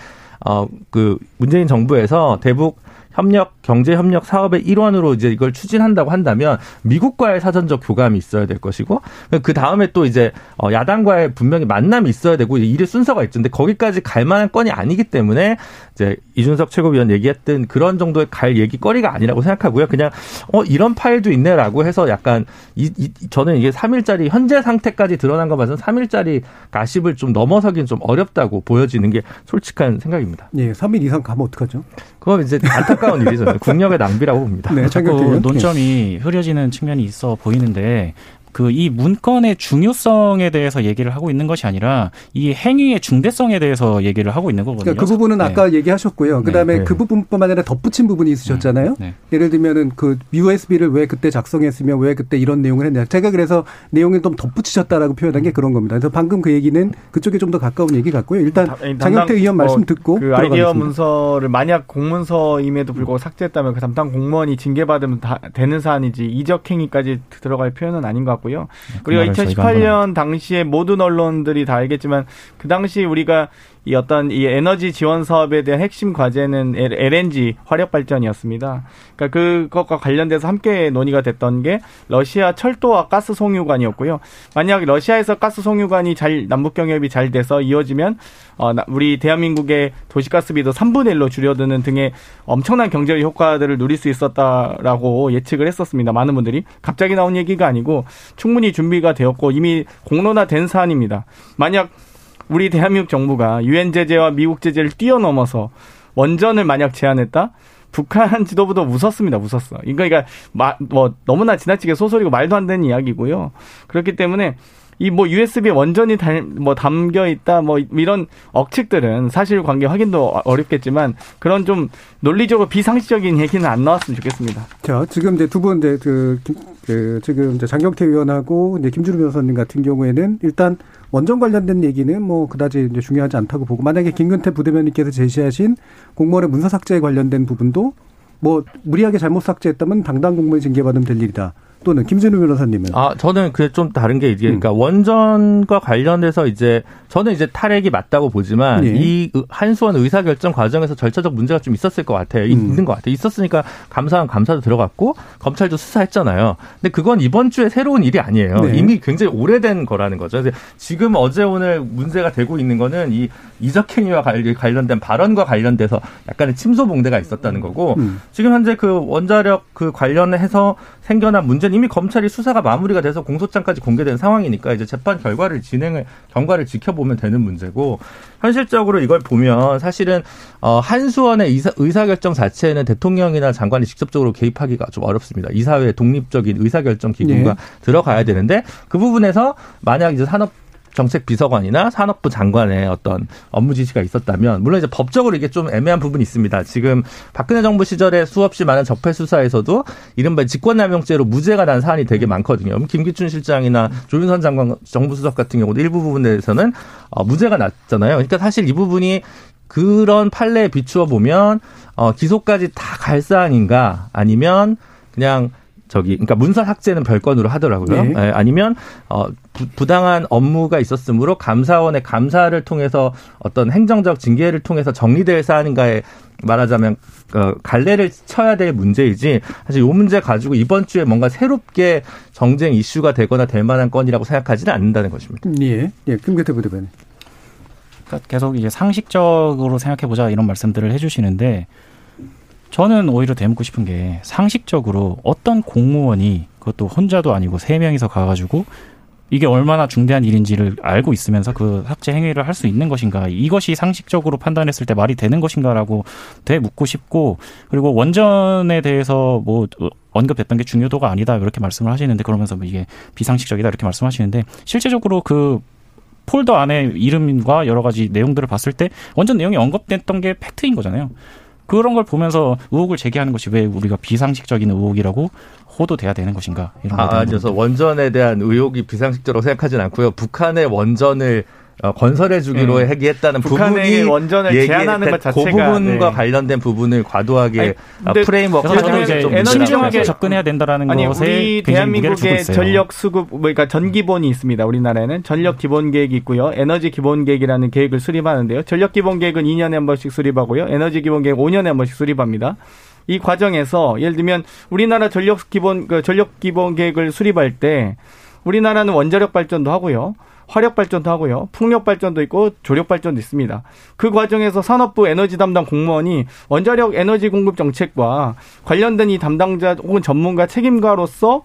어 그 문재인 정부에서 대북 협력 경제 협력 사업의 일환으로 이제 이걸 추진한다고 한다면 미국과의 사전적 교감이 있어야 될 것이고 그 다음에 또 이제 어, 야당과의 분명히 만남이 있어야 되고 일의 순서가 있죠. 근데 거기까지 갈 만한 건이 아니기 때문에 이제 이준석 최고위원 얘기했던 그런 정도의 갈 얘기거리가 아니라고 생각하고요. 그냥 어 이런 파일도 있네라고 해서 약간 이, 이 저는 이게 3일짜리 현재 상태까지 드러난 거 봐서는 3일짜리 가십을 좀 넘어서긴 좀 어렵다고 보여지는 게 솔직한 생각입니다.
예, 3일 이상 가면 어떡하죠?
그건 이제 안타까 운 일이죠. 국력의 낭비라고 봅니다.
네, 자꾸 논점이 흐려지는 측면이 있어 보이는데 그 이 문건의 중요성에 대해서 얘기를 하고 있는 것이 아니라 이 행위의 중대성에 대해서 얘기를 하고 있는 거거든요.
그러니까 그 부분은 네. 아까 얘기하셨고요. 그다음에 네. 그 부분뿐만 아니라 덧붙인 부분이 있으셨잖아요. 네. 예를 들면은 그 USB를 왜 그때 작성했으며 왜 그때 이런 내용을 했냐. 제가 그래서 내용을 좀 덧붙이셨다라고 표현한 게 그런 겁니다. 그래서 방금 그 얘기는 그쪽에 좀 더 가까운 얘기 같고요. 일단 장영태 의원 뭐 말씀 듣고
그 아이디어 문서를 만약 공문서임에도 불구하고 삭제했다면 그 담당 공무원이 징계받으면 다 되는 사안이지 이적 행위까지 들어갈 표현은 아닌 것 같고 요. 있고요. 그리고 2018년 당시에 모든 언론들이 다 알겠지만 그 당시 우리가 이 어떤 이 에너지 지원 사업에 대한 핵심 과제는 LNG 화력 발전이었습니다. 그러니까 그것과 관련돼서 함께 논의가 됐던 게 러시아 철도와 가스 송유관이었고요. 만약 러시아에서 가스 송유관이 잘 남북 경협이 잘 돼서 이어지면 어 우리 대한민국의 도시가스비도 3분의 1로 줄여드는 등의 엄청난 경제적 효과들을 누릴 수 있었다라고 예측을 했었습니다. 많은 분들이 갑자기 나온 얘기가 아니고 충분히 준비가 되었고 이미 공론화된 사안입니다. 만약 우리 대한민국 정부가 유엔 제재와 미국 제재를 뛰어넘어서 원전을 만약 제안했다? 북한 지도부도 웃었습니다. 웃었어. 이거 그러니까 뭐 너무나 지나치게 소설이고 말도 안 되는 이야기고요. 그렇기 때문에 이 뭐 USB 원전이 달, 뭐 담겨 있다 뭐 이런 억측들은 사실 관계 확인도 어렵겠지만 그런 좀 논리적으로 비상식적인 얘기는 안 나왔으면 좋겠습니다.
자, 지금 이제 두 분 이제 그, 그 지금 이제 장경태 의원하고 이제 김주루 변호사님 같은 경우에는 일단 원전 관련된 얘기는 뭐 그다지 이제 중요하지 않다고 보고 만약에 김근태 부대변인께서 제시하신 공무원의 문서 삭제에 관련된 부분도 뭐 무리하게 잘못 삭제했다면 당당 공무원 징계받으면 될 일이다. 또는 김진우 변호사님은
아 저는 그게 좀 다른 게 이게 음. 그러니까 원전과 관련해서 이제 저는 이제 탈핵이 맞다고 보지만 네. 이 한수원 의사 결정 과정에서 절차적 문제가 좀 있었을 것 같아요. 음. 있는 것 같아요. 있었으니까 감사원 감사도 들어갔고 검찰도 수사했잖아요. 근데 그건 이번 주에 새로운 일이 아니에요. 네. 이미 굉장히 오래된 거라는 거죠. 지금 어제 오늘 문제가 되고 있는 거는 이 이적행위와 관련된 발언과 관련돼서 약간의 침소 봉대가 있었다는 거고 음. 지금 현재 그 원자력 그 관련해서 생겨난 문제 는 이미 검찰이 수사가 마무리가 돼서 공소장까지 공개된 상황이니까 이제 재판 결과를 진행을 경과를 지켜보면 되는 문제고 현실적으로 이걸 보면 사실은 어 한수원의 의사, 의사결정 자체는 대통령이나 장관이 직접적으로 개입하기가 좀 어렵습니다. 이사회 독립적인 의사결정 기구가 네. 들어가야 되는데 그 부분에서 만약 이제 산업 정책 비서관이나 산업부 장관의 어떤 업무 지시가 있었다면 물론 이제 법적으로 이게 좀 애매한 부분이 있습니다. 지금 박근혜 정부 시절에 수없이 많은 적폐 수사에서도 이른바 직권남용죄로 무죄가 난 사안이 되게 많거든요. 김기춘 실장이나 조윤선 장관 정부 수석 같은 경우도 일부 부분에서는 어, 무죄가 났잖아요. 그러니까 사실 이 부분이 그런 판례에 비추어 보면 어, 기소까지 다 갈 사안인가 아니면 그냥 저기 그러니까 문서 삭제는 별건으로 하더라고요. 네. 네, 아니면 어 부, 당한 업무가 있었으므로 감사원의 감사를 통해서 어떤 행정적 징계를 통해서 정리될 사안인가에 말하자면 어, 갈래를 쳐야 될 문제이지 사실 이 문제 가지고 이번 주에 뭔가 새롭게 정쟁 이슈가 되거나 될 만한 건이라고 생각하지는 않는다는 것입니다.
예, 예, 김계태 부대변인.
그러니까 계속 이제 상식적으로 생각해 보자 이런 말씀들을 해주시는데 저는 오히려 되묻고 싶은 게 상식적으로 어떤 공무원이 그것도 혼자도 아니고 세 명이서 가가지고 이게 얼마나 중대한 일인지를 알고 있으면서 그 삭제 행위를 할 수 있는 것인가 이것이 상식적으로 판단했을 때 말이 되는 것인가라고 되 묻고 싶고 그리고 원전에 대해서 뭐 언급됐던 게 중요도가 아니다 이렇게 말씀을 하시는데 그러면서 뭐 이게 비상식적이다 이렇게 말씀하시는데 실제적으로 그 폴더 안에 이름과 여러 가지 내용들을 봤을 때 원전 내용이 언급됐던 게 팩트인 거잖아요. 그런 걸 보면서 의혹을 제기하는 것이 왜 우리가 비상식적인 의혹이라고 호도돼야 되는 것인가 이런
아, 그래서 원전에 대한 의혹이 비상식적으로 생각하진 않고요. 북한의 원전을 어, 건설해 주기로 네. 얘기했다는 부분이
원전을 제안하는 것 자체가
그 부분과 네. 관련된 부분을 과도하게 아니, framework를
저는 이제 신중하게 접근해야 된다라는 아니, 것에 우리
대한민국의 전력 수급 뭐 그러니까 전 기본이 있습니다. 우리나라에는 전력 기본 계획이 있고요. 에너지 기본 계획이라는 계획을 수립하는데요. 전력 기본 계획은 2년에 한 번씩 수립하고요. 에너지 기본 계획 5년에 한 번씩 수립합니다. 이 과정에서 예를 들면 우리나라 전력 기본 그 전력 기본 계획을 수립할 때 우리나라는 원자력 발전도 하고요. 화력 발전도 하고요. 풍력 발전도 있고 조력 발전도 있습니다. 그 과정에서 산업부 에너지 담당 공무원이 원자력 에너지 공급 정책과 관련된 이 담당자 혹은 전문가 책임가로서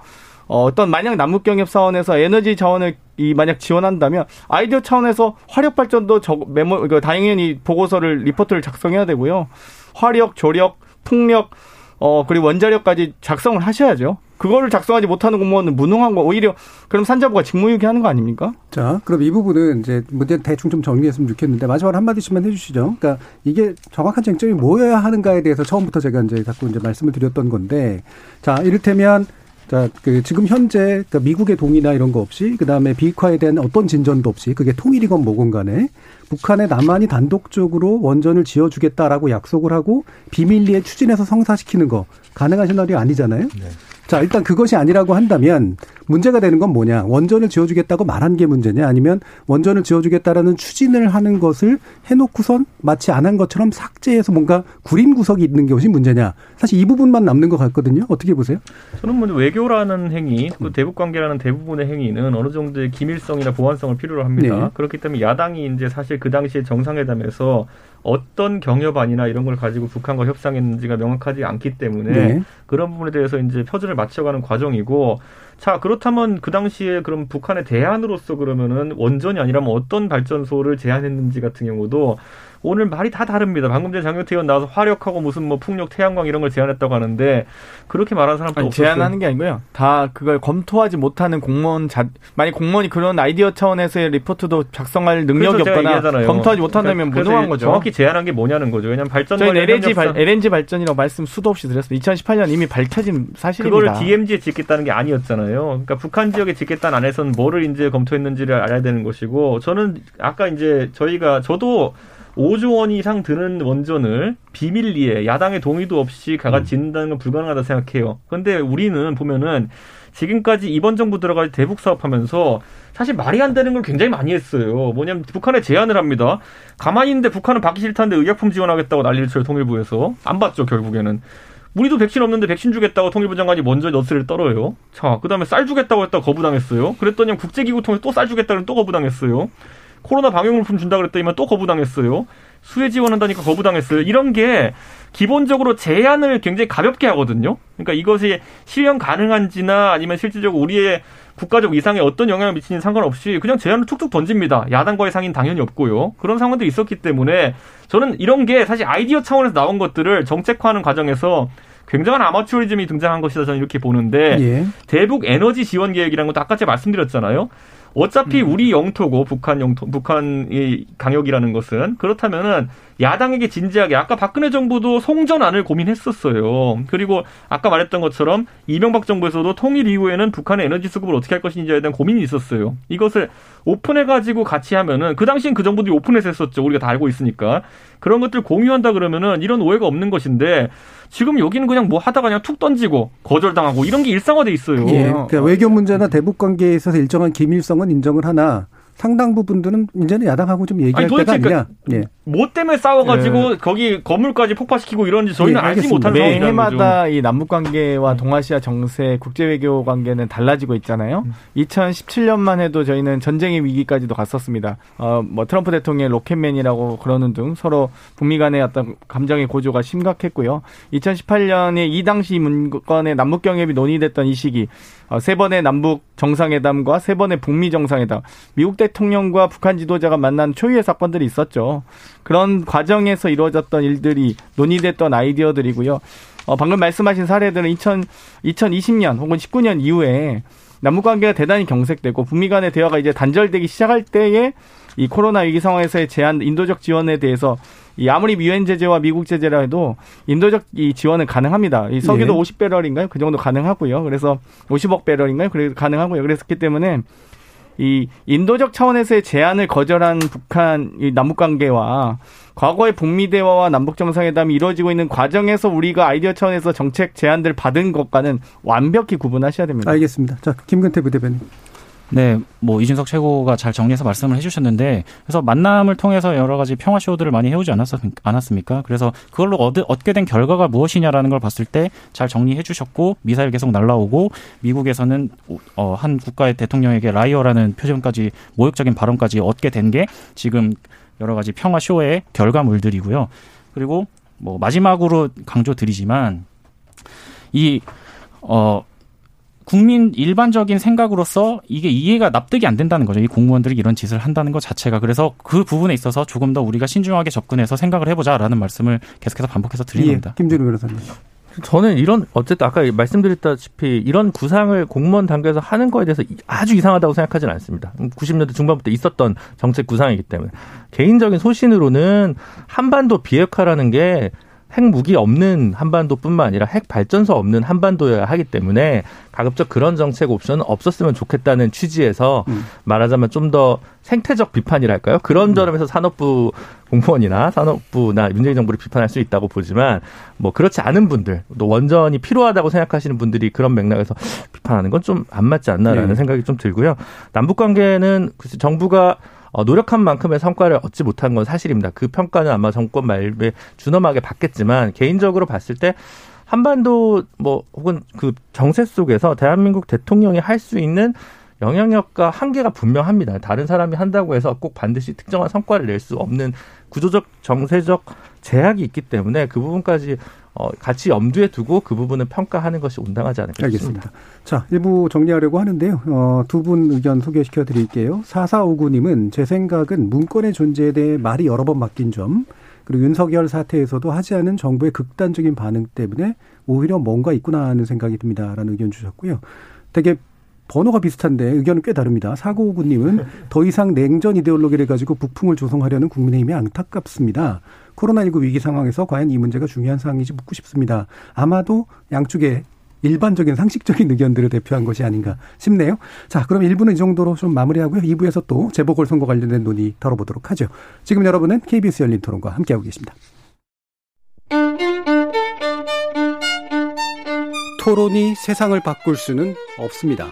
어, 어떤 만약 남북경협 사원에서 에너지 자원을 이 만약 지원한다면 아이디어 차원에서 화력 발전도 저 메모 그 당연히 보고서를 리포트를 작성해야 되고요. 화력, 조력, 풍력 어 그리고 원자력까지 작성을 하셔야죠. 그거를 작성하지 못하는 공무원은 무능한 거 오히려 그럼 산자부가 직무유기 하는 거 아닙니까?
자, 그럼 이 부분은 이제 문제 대충 좀 정리했으면 좋겠는데 마지막으로 한 마디씩만 해주시죠. 그러니까 이게 정확한 쟁점이 뭐여야 하는가에 대해서 처음부터 제가 이제 자꾸 이제 말씀을 드렸던 건데 자, 이를테면 자, 그 지금 현재 그 미국의 동의나 이런 거 없이 그 다음에 비핵화에 대한 어떤 진전도 없이 그게 통일이건 뭐건 간에 북한에 남한이 단독적으로 원전을 지어 주겠다라고 약속을 하고 비밀리에 추진해서 성사시키는 거 가능한 시나리오 아니잖아요. 네. 자, 일단 그것이 아니라고 한다면 문제가 되는 건 뭐냐? 원전을 지어주겠다고 말한 게 문제냐? 아니면 원전을 지어주겠다라는 추진을 하는 것을 해놓고선 마치 안 한 것처럼 삭제해서 뭔가 구림 구석이 있는 것이 문제냐? 사실 이 부분만 남는 것 같거든요. 어떻게 보세요?
저는 뭐 외교라는 행위, 그 대북 관계라는 대부분의 행위는 어느 정도의 기밀성이나 보안성을 필요로 합니다. 네. 그렇기 때문에 야당이 이제 사실 그 당시에 정상회담에서 어떤 경협안이나 이런 걸 가지고 북한과 협상했는지가 명확하지 않기 때문에 네. 그런 부분에 대해서 이제 표준을 맞춰가는 과정이고 자 그렇다면 그 당시에 그럼 북한의 대안으로서 그러면은 원전이 아니라면 어떤 발전소를 제안했는지 같은 경우도 오늘 말이 다 다릅니다. 방금 전에 장경태 의원 나와서 화력하고 무슨 뭐 풍력, 태양광 이런 걸 제안했다고 하는데 그렇게 말하는 사람도 아니,
없었어요. 제안하는 게 아니고요. 다 그걸 검토하지 못하는 공무원 자 만약 공무원이 그런 아이디어 차원에서의 리포트도 작성할 능력이 없거나 검토하지 못한다면 그러니까 무능한 거죠.
정확히 제안한 게 뭐냐는 거죠. 왜냐하면 발전
저희 LNG 발, LNG 발전이라고 말씀 수도 없이 드렸습니다. 2018년 이미 밝혀진 사실입니다.
그거를 DMZ에 짓겠다는 게 아니었잖아요. 그러니까 북한 지역에 짓겠다는 안에서는 뭐를 이제 검토했는지를 알아야 되는 것이고 저는 아까 이제 저희가 저도 5조 원 이상 드는 원전을 비밀리에 야당의 동의도 없이 가가 음. 짓는다는 건 불가능하다 생각해요. 그런데 우리는 보면은 지금까지 이번 정부 들어갈 대북 사업하면서 사실 말이 안 되는 걸 굉장히 많이 했어요. 뭐냐면 북한에 제안을 합니다. 가만히 있는데 북한은 받기 싫다는데 의약품 지원하겠다고 난리를 쳐요 통일부에서 안 받죠 결국에는. 우리도 백신 없는데 백신 주겠다고 통일부 장관이 먼저 너스를 떨어요. 자, 그 다음에 쌀 주겠다고 했다 가 거부당했어요. 그랬더니 국제기구 통해서 또 쌀 주겠다고 또 거부당했어요. 코로나 방역물품 준다 그랬더니만 또 거부당했어요. 수혜 지원한다니까 거부당했어요. 이런 게 기본적으로 제한을 굉장히 가볍게 하거든요. 그러니까 이것이 실현 가능한지나 아니면 실질적으로 우리의 국가적 이상에 어떤 영향을 미치는 상관없이 그냥 제한을 툭툭 던집니다. 야당과의 상의는 당연히 없고요. 그런 상황도 있었기 때문에 저는 이런 게 사실 아이디어 차원에서 나온 것들을 정책화하는 과정에서 굉장한 아마추어리즘이 등장한 것이다 저는 이렇게 보는데 예. 대북 에너지 지원 계획이라는 것도 아까 제가 말씀드렸잖아요. 어차피 음. 우리 영토고 북한 영토 북한의 강역이라는 것은 그렇다면은 야당에게 진지하게 아까 박근혜 정부도 송전안을 고민했었어요. 그리고 아까 말했던 것처럼 이명박 정부에서도 통일 이후에는 북한의 에너지 수급을 어떻게 할 것인지에 대한 고민이 있었어요. 이것을 오픈해 가지고 같이 하면은 그 당시엔 그 정부들이 오픈해서 했었죠. 우리가 다 알고 있으니까 그런 것들 공유한다 그러면은 이런 오해가 없는 것인데 지금 여기는 그냥 뭐 하다가 그냥 툭 던지고 거절당하고 이런 게 일상화돼 있어요.
예. 그러니까 외교 문제나 대북 관계에 있어서 일정한 기밀성은 인정을 하나 상당 부분들은 이제는 야당하고 좀 얘기할 아니, 때가 아니냐. 예.
뭐 때문에 싸워가지고 예. 거기 건물까지 폭파시키고 이런지 저희는 예, 알지 못하는 상황이라는
매해마다 이 남북 관계와 음. 동아시아 정세, 국제 외교 관계는 달라지고 있잖아요. 음. 2017년만 해도 저희는 전쟁의 위기까지도 갔었습니다. 어, 뭐 트럼프 대통령의 로켓맨이라고 그러는 등 서로 북미 간의 어떤 감정의 고조가 심각했고요. 2018년에 이 당시 문건의 남북 경협이 논의됐던 이 시기 어, 세 번의 남북 정상회담과 세 번의 북미 정상회담, 미국 대통령과 북한 지도자가 만난 초유의 사건들이 있었죠. 그런 과정에서 이루어졌던 일들이 논의됐던 아이디어들이고요. 어, 방금 말씀하신 사례들은 2000, 2020년 혹은 19년 이후에 남북 관계가 대단히 경색되고 북미 간의 대화가 이제 단절되기 시작할 때에 이 코로나 위기 상황에서의 제한 인도적 지원에 대해서 이 아무리 유엔 제재와 미국 제재라 해도 인도적 이 지원은 가능합니다. 이 석유도 네. 50배럴인가요? 그 정도 가능하고요. 그래서 50억 배럴인가요? 그래서 가능하고요. 그랬기 때문에 이 인도적 차원에서의 제안을 거절한 북한 이 남북 관계와 과거의 북미 대화와 남북 정상회담이 이루어지고 있는 과정에서 우리가 아이디어 차원에서 정책 제안들 받은 것과는 완벽히 구분하셔야 됩니다.
알겠습니다. 자, 김근태 부대변인.
네, 뭐 이준석 최고가 잘 정리해서 말씀을 해주셨는데 그래서 만남을 통해서 여러 가지 평화 쇼들을 많이 해오지 않았, 않았습니까? 그래서 그걸로 얻, 얻게 된 결과가 무엇이냐라는 걸 봤을 때 잘 정리해주셨고 미사일 계속 날라오고 미국에서는 어, 한 국가의 대통령에게 라이어라는 표정까지 모욕적인 발언까지 얻게 된 게 지금 여러 가지 평화 쇼의 결과물들이고요. 그리고 뭐 마지막으로 강조드리지만 이 어. 국민 일반적인 생각으로서 이게 이해가 납득이 안 된다는 거죠. 이 공무원들이 이런 짓을 한다는 것 자체가. 그래서 그 부분에 있어서 조금 더 우리가 신중하게 접근해서 생각을 해보자라는 말씀을 계속해서 반복해서 드리는 예, 겁니다.
김준우 변호사님.
저는 이런 어쨌든 아까 말씀드렸다시피 이런 구상을 공무원 단계에서 하는 거에 대해서 아주 이상하다고 생각하지는 않습니다. 90년대 중반부터 있었던 정책 구상이기 때문에 개인적인 소신으로는 한반도 비핵화라는 게 핵무기 없는 한반도뿐만 아니라 핵 발전소 없는 한반도여야 하기 때문에 가급적 그런 정책 옵션은 없었으면 좋겠다는 취지에서 음. 말하자면 좀 더 생태적 비판이랄까요? 그런 음. 점에서 산업부 공무원이나 산업부나 문재인 정부를 비판할 수 있다고 보지만 뭐 그렇지 않은 분들 또 원전이 필요하다고 생각하시는 분들이 그런 맥락에서 비판하는 건 좀 안 맞지 않나라는 네. 생각이 좀 들고요. 남북 관계는 정부가 어, 노력한 만큼의 성과를 얻지 못한 건 사실입니다. 그 평가는 아마 정권 말에 준엄하게 받겠지만 개인적으로 봤을 때 한반도 뭐 혹은 그 정세 속에서 대한민국 대통령이 할 수 있는 영향력과 한계가 분명합니다. 다른 사람이 한다고 해서 꼭 반드시 특정한 성과를 낼 수 없는 구조적 정세적 제약이 있기 때문에 그 부분까지 어, 같이 염두에 두고 그 부분을 평가하는 것이 온당하지 않을까
알겠습니다. 자, 일부 정리하려고 하는데요. 어, 두 분 의견 소개시켜 드릴게요. 4459님은 제 생각은 문건의 존재에 대해 말이 여러 번 바뀐 점, 그리고 윤석열 사태에서도 하지 않은 정부의 극단적인 반응 때문에 오히려 뭔가 있구나 하는 생각이 듭니다. 라는 의견 주셨고요. 되게 번호가 비슷한데 의견은 꽤 다릅니다. 사고오구님은 더 이상 냉전 이데올로기를 가지고 북풍을 조성하려는 국민의힘이 안타깝습니다. 코로나19 위기 상황에서 과연 이 문제가 중요한 사항인지 묻고 싶습니다. 아마도 양쪽의 일반적인 상식적인 의견들을 대표한 것이 아닌가 싶네요. 자, 그럼 1부는 이 정도로 좀 마무리하고요. 2부에서 또 재보궐선거 관련된 논의 다뤄보도록 하죠. 지금 여러분은 KBS 열린 토론과 함께하고 계십니다. 토론이 세상을 바꿀 수는 없습니다.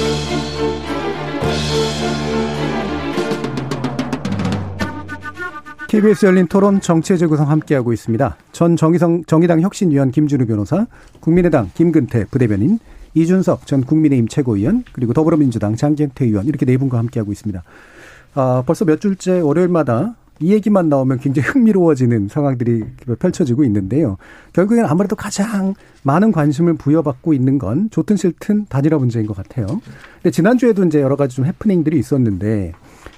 KBS 열린 토론 정치의 재구성 함께하고 있습니다. 전 정의성, 정의당 혁신위원 김준우 변호사, 국민의당 김근태 부대변인, 이준석 전 국민의힘 최고위원, 그리고 더불어민주당 장경태 의원 이렇게 네 분과 함께하고 있습니다. 아, 벌써 몇 주째 월요일마다 이 얘기만 나오면 굉장히 흥미로워지는 상황들이 펼쳐지고 있는데요. 결국엔 아무래도 가장 많은 관심을 부여받고 있는 건 좋든 싫든 단일화 문제인 것 같아요. 근데 지난주에도 이제 여러 가지 좀 해프닝들이 있었는데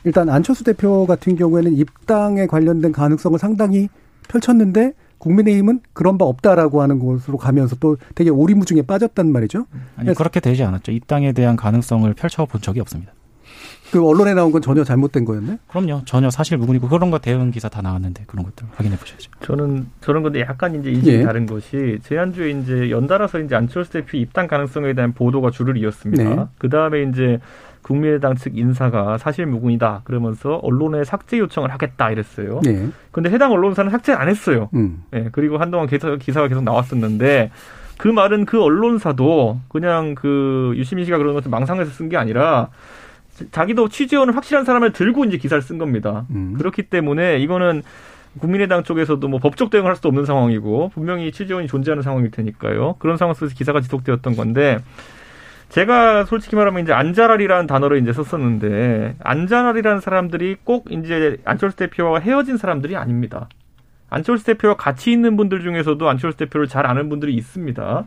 일단 안철수 대표 같은 경우에는 입당에 관련된 가능성을 상당히 펼쳤는데 국민의힘은 그런 바 없다라고 하는 곳으로 가면서 또 되게 오리무중에 빠졌단 말이죠.
아니 그렇게 되지 않았죠. 입당에 대한 가능성을 펼쳐본 적이 없습니다.
그 언론에 나온 건 전혀 잘못된 거였네?
그럼요. 전혀 사실 무근이고 그런 거 대응 기사 다 나왔는데 그런 것들 확인해 보셔야죠.
저는 저런 건데 약간 이제 인식이 예. 다른 것이 지난주에 이제 연달아서 이제 안철수 대표 입당 가능성에 대한 보도가 줄을 이었습니다. 네. 그 다음에 이제 국민의당 측 인사가 사실 무근이다 그러면서 언론에 삭제 요청을 하겠다 이랬어요. 네. 근데 해당 언론사는 삭제 안 했어요. 음. 네, 그리고 한동안 기사, 기사가 계속 나왔었는데 그 말은 그 언론사도 그냥 그 유시민 씨가 그런 것을 망상해서 쓴 게 아니라 자기도 취재원을 확실한 사람을 들고 이제 기사를 쓴 겁니다. 음. 그렇기 때문에 이거는 국민의당 쪽에서도 뭐 법적 대응을 할 수도 없는 상황이고 분명히 취재원이 존재하는 상황일 테니까요. 그런 상황 속에서 기사가 지속되었던 건데 제가 솔직히 말하면 이제 안자랄이라는 단어를 이제 썼었는데 안자랄이라는 사람들이 꼭 이제 안철수 대표와 헤어진 사람들이 아닙니다. 안철수 대표와 같이 있는 분들 중에서도 안철수 대표를 잘 아는 분들이 있습니다.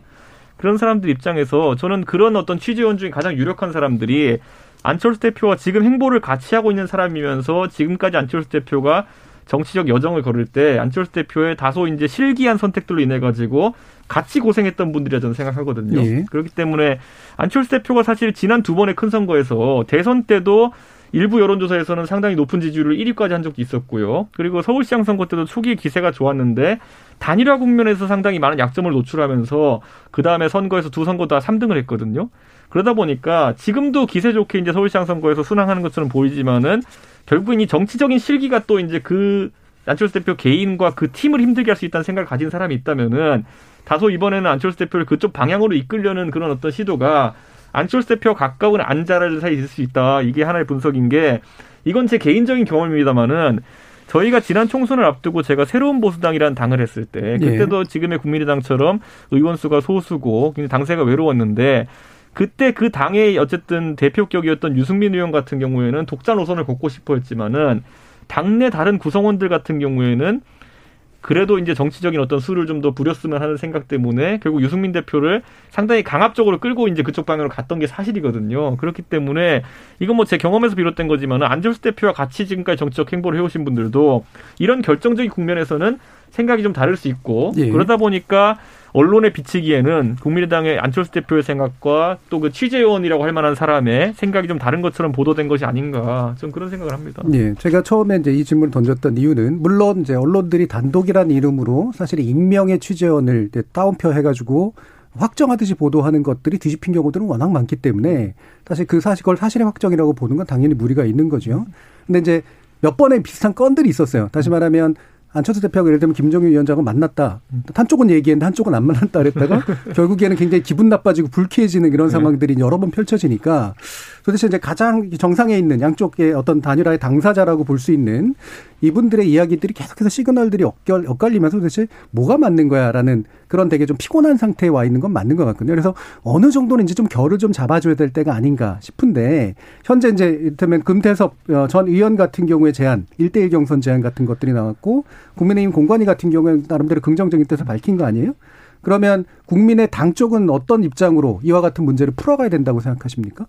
그런 사람들 입장에서 저는 그런 어떤 취재원 중에 가장 유력한 사람들이 안철수 대표와 지금 행보를 같이 하고 있는 사람이면서 지금까지 안철수 대표가 정치적 여정을 걸을 때 안철수 대표의 다소 이제 실기한 선택들로 인해 가지고 같이 고생했던 분들이라 저는 생각하거든요. 예. 그렇기 때문에 안철수 대표가 사실 지난 두 번의 큰 선거에서 대선 때도 일부 여론조사에서는 상당히 높은 지지율을 1위까지 한 적도 있었고요. 그리고 서울시장 선거 때도 초기 기세가 좋았는데 단일화 국면에서 상당히 많은 약점을 노출하면서 그 다음에 선거에서 두 선거 다 3등을 했거든요. 그러다 보니까 지금도 기세 좋게 이제 서울시장 선거에서 순항하는 것처럼 보이지만은 결국은 이 정치적인 실기가 또 이제 그 안철수 대표 개인과 그 팀을 힘들게 할 수 있다는 생각을 가진 사람이 있다면은 다소 이번에는 안철수 대표를 그쪽 방향으로 이끌려는 그런 어떤 시도가 안철수 대표 가까운 안자를 사이 있을 수 있다. 이게 하나의 분석인 게 이건 제 개인적인 경험입니다만은 저희가 지난 총선을 앞두고 제가 새로운 보수당이라는 당을 했을 때 그때도 예. 지금의 국민의당처럼 의원 수가 소수고 당세가 외로웠는데 그때 그 당의 어쨌든 대표격이었던 유승민 의원 같은 경우에는 독자 노선을 걷고 싶어 했지만은 당내 다른 구성원들 같은 경우에는 그래도 이제 정치적인 어떤 수를 좀 더 부렸으면 하는 생각 때문에 결국 유승민 대표를 상당히 강압적으로 끌고 이제 그쪽 방향으로 갔던 게 사실이거든요. 그렇기 때문에 이건 뭐 제 경험에서 비롯된 거지만 안철수 대표와 같이 지금까지 정치적 행보를 해오신 분들도 이런 결정적인 국면에서는 생각이 좀 다를 수 있고 예. 그러다 보니까 언론에 비치기에는 국민의당의 안철수 대표의 생각과 또 그 취재요원이라고 할 만한 사람의 생각이 좀 다른 것처럼 보도된 것이 아닌가 좀 그런 생각을 합니다.
예. 제가 처음에 이제 이 질문을 던졌던 이유는 물론 이제 언론들이 단독이라는 이름으로 사실 익명의 취재원을 따옴표 해가지고 확정하듯이 보도하는 것들이 뒤집힌 경우들은 워낙 많기 때문에 사실 그 사실 걸 사실의 확정이라고 보는 건 당연히 무리가 있는 거죠. 근데 이제 몇 번의 비슷한 건들이 있었어요. 다시 말하면 안철수 대표하고 예를 들면 김종인 위원장은 만났다. 한쪽은 얘기했는데 한쪽은 안 만났다 그랬다가 결국에는 굉장히 기분 나빠지고 불쾌해지는 이런 네. 상황들이 여러 번 펼쳐지니까 도대체 이제 가장 정상에 있는 양쪽의 어떤 단일화의 당사자라고 볼 수 있는 이분들의 이야기들이 계속해서 시그널들이 엇갈리면서 도대체 뭐가 맞는 거야라는 그런 되게 좀 피곤한 상태에 와 있는 건 맞는 것 같거든요. 그래서 어느 정도는 이제 좀 결을 좀 잡아줘야 될 때가 아닌가 싶은데 현재 이제 이를테면 금태섭 어, 전 의원 같은 경우에 제안, 1대1 경선 제안 같은 것들이 나왔고 국민의힘 공관위 같은 경우에 나름대로 긍정적인 뜻을 밝힌 거 아니에요? 그러면 국민의 당 쪽은 어떤 입장으로 이와 같은 문제를 풀어가야 된다고 생각하십니까?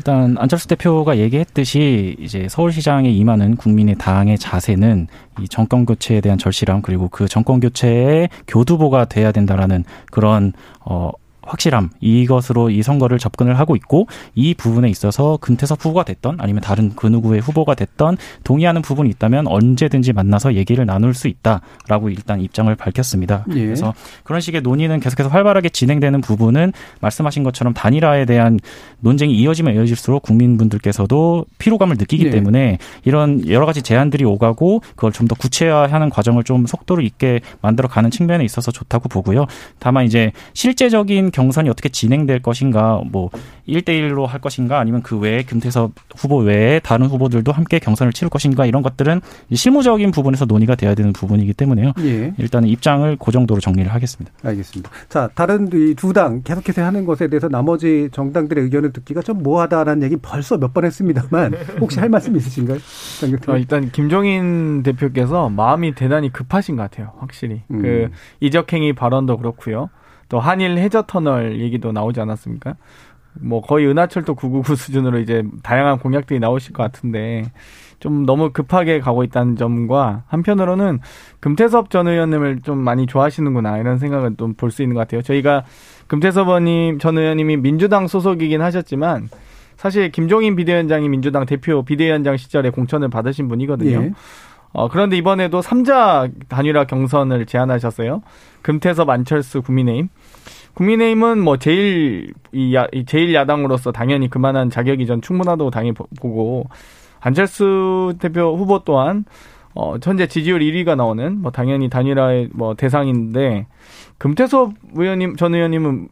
일단 안철수 대표가 얘기했듯이 이제 서울시장에 임하는 국민의 당의 자세는 이 정권 교체에 대한 절실함 그리고 그 정권 교체의 교두보가 돼야 된다라는 그런 어 확실함 이것으로 이 선거를 접근을 하고 있고 이 부분에 있어서 금태섭 후보가 됐던 아니면 다른 그 누구의 후보가 됐던 동의하는 부분이 있다면 언제든지 만나서 얘기를 나눌 수 있다라고 일단 입장을 밝혔습니다. 예. 그래서 그런 식의 논의는 계속해서 활발하게 진행되는 부분은 말씀하신 것처럼 단일화에 대한 논쟁이 이어지면 이어질수록 국민분들께서도 피로감을 느끼기 예. 때문에 이런 여러 가지 제안들이 오가고 그걸 좀 더 구체화하는 과정을 좀 속도를 있게 만들어 가는 측면에 있어서 좋다고 보고요. 다만 이제 실제적인 경선이 어떻게 진행될 것인가, 뭐 1대1로 할 것인가, 아니면 그 외에 금태섭 후보 외에 다른 후보들도 함께 경선을 치를 것인가 이런 것들은 실무적인 부분에서 논의가 돼야 되는 부분이기 때문에요. 예. 일단은 입장을 그 정도로 정리를 하겠습니다.
알겠습니다. 자, 다른 이 두 당 계속해서 하는 것에 대해서 나머지 정당들의 의견을 듣기가 좀 뭐하다라는 얘기 벌써 몇 번 했습니다만 혹시 할 말씀 있으신가요?
어, 일단 김종인 대표께서 마음이 대단히 급하신 것 같아요. 확실히 음. 그 이적행위 발언도 그렇고요. 또 한일 해저 터널 얘기도 나오지 않았습니까? 뭐 거의 은하철도 999 수준으로 이제 다양한 공약들이 나오실 것 같은데 좀 너무 급하게 가고 있다는 점과 한편으로는 금태섭 전 의원님을 좀 많이 좋아하시는구나 이런 생각은 좀 볼 수 있는 것 같아요. 저희가 금태섭 의원님 전 의원님이 민주당 소속이긴 하셨지만 사실 김종인 비대위원장이 민주당 대표 비대위원장 시절에 공천을 받으신 분이거든요. 예. 어, 그런데 이번에도 3자 단일화 경선을 제안하셨어요. 금태섭, 안철수, 국민의힘. 국민의힘은 뭐 제일 이, 야, 이 제일 야당으로서 당연히 그만한 자격이 전 충분하다고 당연히 보고 안철수 대표 후보 또한 어 현재 지지율 1위가 나오는 뭐 당연히 단일화의 뭐 대상인데 금태섭 의원님 전 의원님은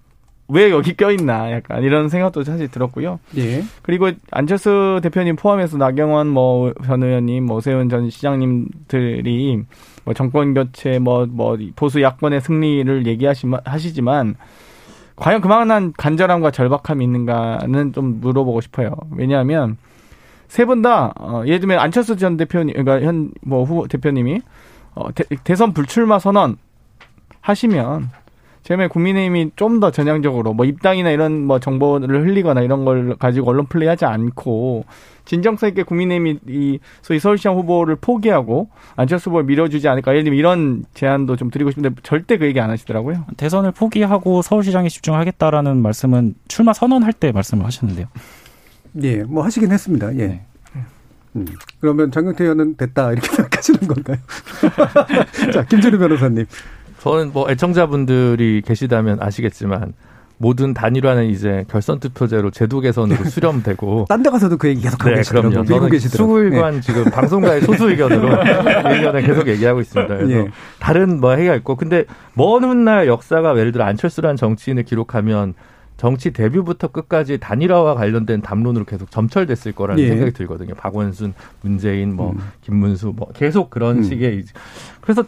왜 여기 껴있나 약간 이런 생각도 사실 들었고요. 예. 그리고 안철수 대표님 포함해서 나경원 뭐 전 의원님, 뭐 오세훈 전 시장님들이 뭐 정권 교체, 뭐, 뭐 보수 야권의 승리를 얘기하시지만 과연 그만한 간절함과 절박함이 있는가는 좀 물어보고 싶어요. 왜냐하면 세 분 다, 어, 예를 들면 안철수 전 대표님, 그러니까 현, 뭐 후보 대표님이 어, 대, 대선 불출마 선언 하시면 제발 국민의힘이 좀 더 전향적으로 뭐 입당이나 이런 뭐 정보를 흘리거나 이런 걸 가지고 언론 플레이하지 않고 진정성 있게 국민의힘이 이 소위 서울시장 후보를 포기하고 안철수 후보를 밀어주지 않을까 예를 들면 이런 제안도 좀 드리고 싶은데 절대 그 얘기 안 하시더라고요.
대선을 포기하고 서울시장에 집중하겠다라는 말씀은 출마 선언할 때 말씀을 하셨는데요.
예, 뭐 하시긴 했습니다. 예.
네.
음, 그러면 장경태 의원은 됐다 이렇게 생각하시는 건가요? 자, 김준우 변호사님.
저는 뭐 애청자분들이 계시다면 아시겠지만 모든 단일화는 이제 결선 투표제로 제도 개선으로 수렴되고
딴 데 가서도 그 얘기 계속 하고
네,
계시더라고요.
그럼요.
미국 계시더라고요. 예.
지금 방송가의 소수 의견으로 의견을 계속 얘기하고 있습니다. 그래서
예.
다른 뭐 해가 있고 근데 먼 훗날 역사가 예를 들어 안철수라는 정치인을 기록하면 정치 데뷔부터 끝까지 단일화와 관련된 담론으로 계속 점철됐을 거라는
예.
생각이 들거든요. 박원순, 문재인, 뭐
음.
김문수, 뭐 계속 그런
음.
식의 그래서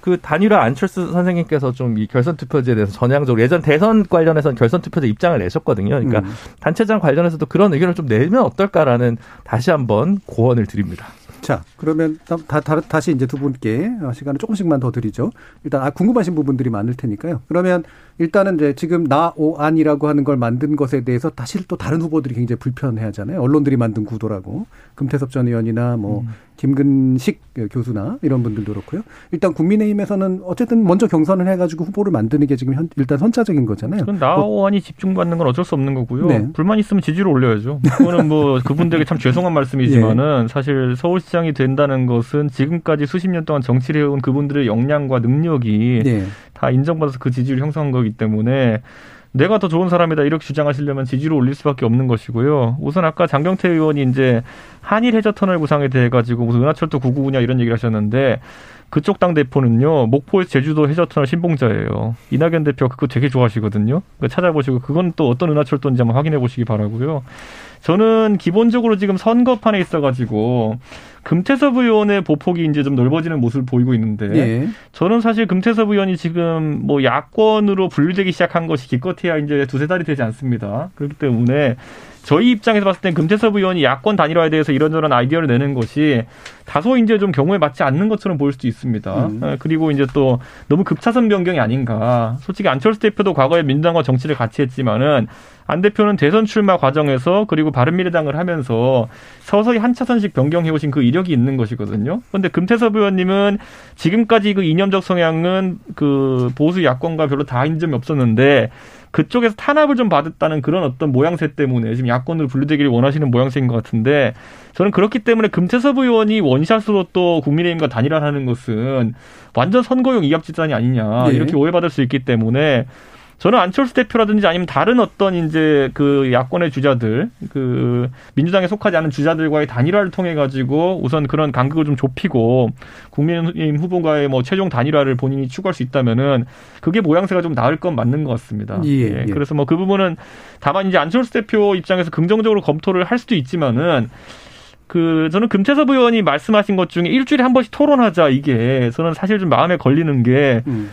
그 단일화 안철수 선생님께서 좀 이 결선 투표제에 대해서 전향적으로 예전 대선 관련해서는 결선 투표제 입장을 내셨거든요. 그러니까
음.
단체장 관련해서도 그런 의견을 좀 내면 어떨까라는 다시 한번 고언을 드립니다.
자, 그러면 다, 다, 다시 이제 두 분께 시간을 조금씩만 더 드리죠. 일단 아, 궁금하신 부분들이 많을 테니까요. 그러면 일단은 이제 지금 나오안이라고 하는 걸 만든 것에 대해서 다시 또 다른 후보들이 굉장히 불편해 하잖아요. 언론들이 만든 구도라고. 금태섭 전 의원이나 뭐 김근식 교수나 이런 분들도 그렇고요. 일단 국민의힘에서는 어쨌든 먼저 경선을 해가지고 후보를 만드는 게 지금 현, 일단 선차적인 거잖아요.
그건 나오안이 집중받는 건 어쩔 수 없는 거고요.
네.
불만 있으면 지지를 올려야죠. 그거는 뭐 그분들에게 참 죄송한 말씀이지만은 사실 서울시장이 된다는 것은 지금까지 수십 년 동안 정치를 해온 그분들의 역량과 능력이
네.
다 인정받아서 그 지지를 형성한 거기 때문에 내가 더 좋은 사람이다 이렇게 주장하시려면 지지를 올릴 수밖에 없는 것이고요. 우선 아까 장경태 의원이 이제 한일 해저 터널 구상에 대해 가지고 무슨 은하철도 999냐 이런 얘기를 하셨는데 그쪽 당 대표는요 목포에서 제주도 해저 터널 신봉자예요. 이낙연 대표 그거 되게 좋아하시거든요. 그거 찾아보시고 그건 또 어떤 은하철도인지 한번 확인해 보시기 바라고요. 저는 기본적으로 지금 선거판에 있어가지고 금태섭 의원의 보폭이 이제 좀 넓어지는 모습을 보이고 있는데
예.
저는 사실 금태섭 의원이 지금 뭐 야권으로 분류되기 시작한 것이 기껏해야 이제 두세 달이 되지 않습니다. 그렇기 때문에 저희 입장에서 봤을 땐 금태섭 의원이 야권 단일화에 대해서 이런저런 아이디어를 내는 것이 다소 이제 좀 경우에 맞지 않는 것처럼 보일 수도 있습니다.
음.
예, 그리고 이제 또 너무 급차선 변경이 아닌가. 솔직히 안철수 대표도 과거에 민주당과 정치를 같이 했지만은 안 대표는 대선 출마 과정에서 그리고 바른미래당을 하면서 서서히 한 차선씩 변경해 오신 그 이력이 있는 것이거든요. 그런데 금태섭 의원님은 지금까지 그 이념적 성향은 그 보수 야권과 별로 다인 점이 없었는데 그쪽에서 탄압을 좀 받았다는 그런 어떤 모양새 때문에 지금 야권으로 분류되기를 원하시는 모양새인 것 같은데 저는 그렇기 때문에 금태섭 의원이 원샷으로 또 국민의힘과 단일화를 하는 것은 완전 선거용 이합집단이 아니냐
예.
이렇게 오해받을 수 있기 때문에 저는 안철수 대표라든지 아니면 다른 어떤 이제 그 야권의 주자들, 그 민주당에 속하지 않은 주자들과의 단일화를 통해 가지고 우선 그런 간극을 좀 좁히고 국민의힘 후보가의 뭐 최종 단일화를 본인이 추구할 수 있다면은 그게 모양새가 좀 나을 건 맞는 것 같습니다.
예, 예.
그래서 뭐 그 부분은 다만 이제 안철수 대표 입장에서 긍정적으로 검토를 할 수도 있지만은 그 저는 금태섭 의원이 말씀하신 것 중에 일주일에 한 번씩 토론하자 이게 저는 사실 좀 마음에 걸리는 게
음.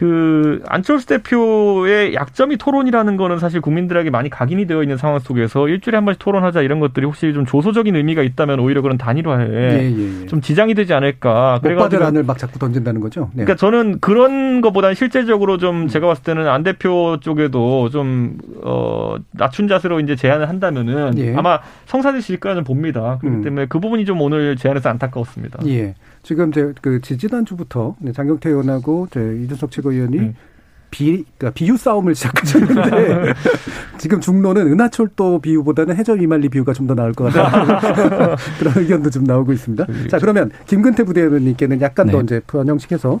그 안철수 대표의 약점이 토론이라는 거는 사실 국민들에게 많이 각인이 되어 있는 상황 속에서 일주일에 한 번씩 토론하자 이런 것들이 혹시 좀 조소적인 의미가 있다면 오히려 그런 단일화에
예, 예, 예.
좀 지장이 되지 않을까.
못 받을 안을 막 자꾸 던진다는 거죠. 네.
그러니까 저는 그런 것보다는 실제적으로 좀 제가 봤을 때는 안 대표 쪽에도 좀, 어, 낮춘 자세로 이제 제안을 한다면은
예.
아마 성사되실 거라 좀 봅니다. 그렇기
음.
때문에 그 부분이 좀 오늘 제안에서 안타까웠습니다.
예. 지금 제 그 지지난주부터 네, 장경태 의원하고 제 이준석 최고위원이
음.
비, 그러니까 비유 싸움을 시작하셨는데 지금 중론은 은하철도 비유보다는 해저 이말리 비유가 좀 더 나을 것 같다 그런 의견도 좀 나오고 있습니다. 자 그러면 김근태 부대변인께는 약간 더
네.
이제 변형식해서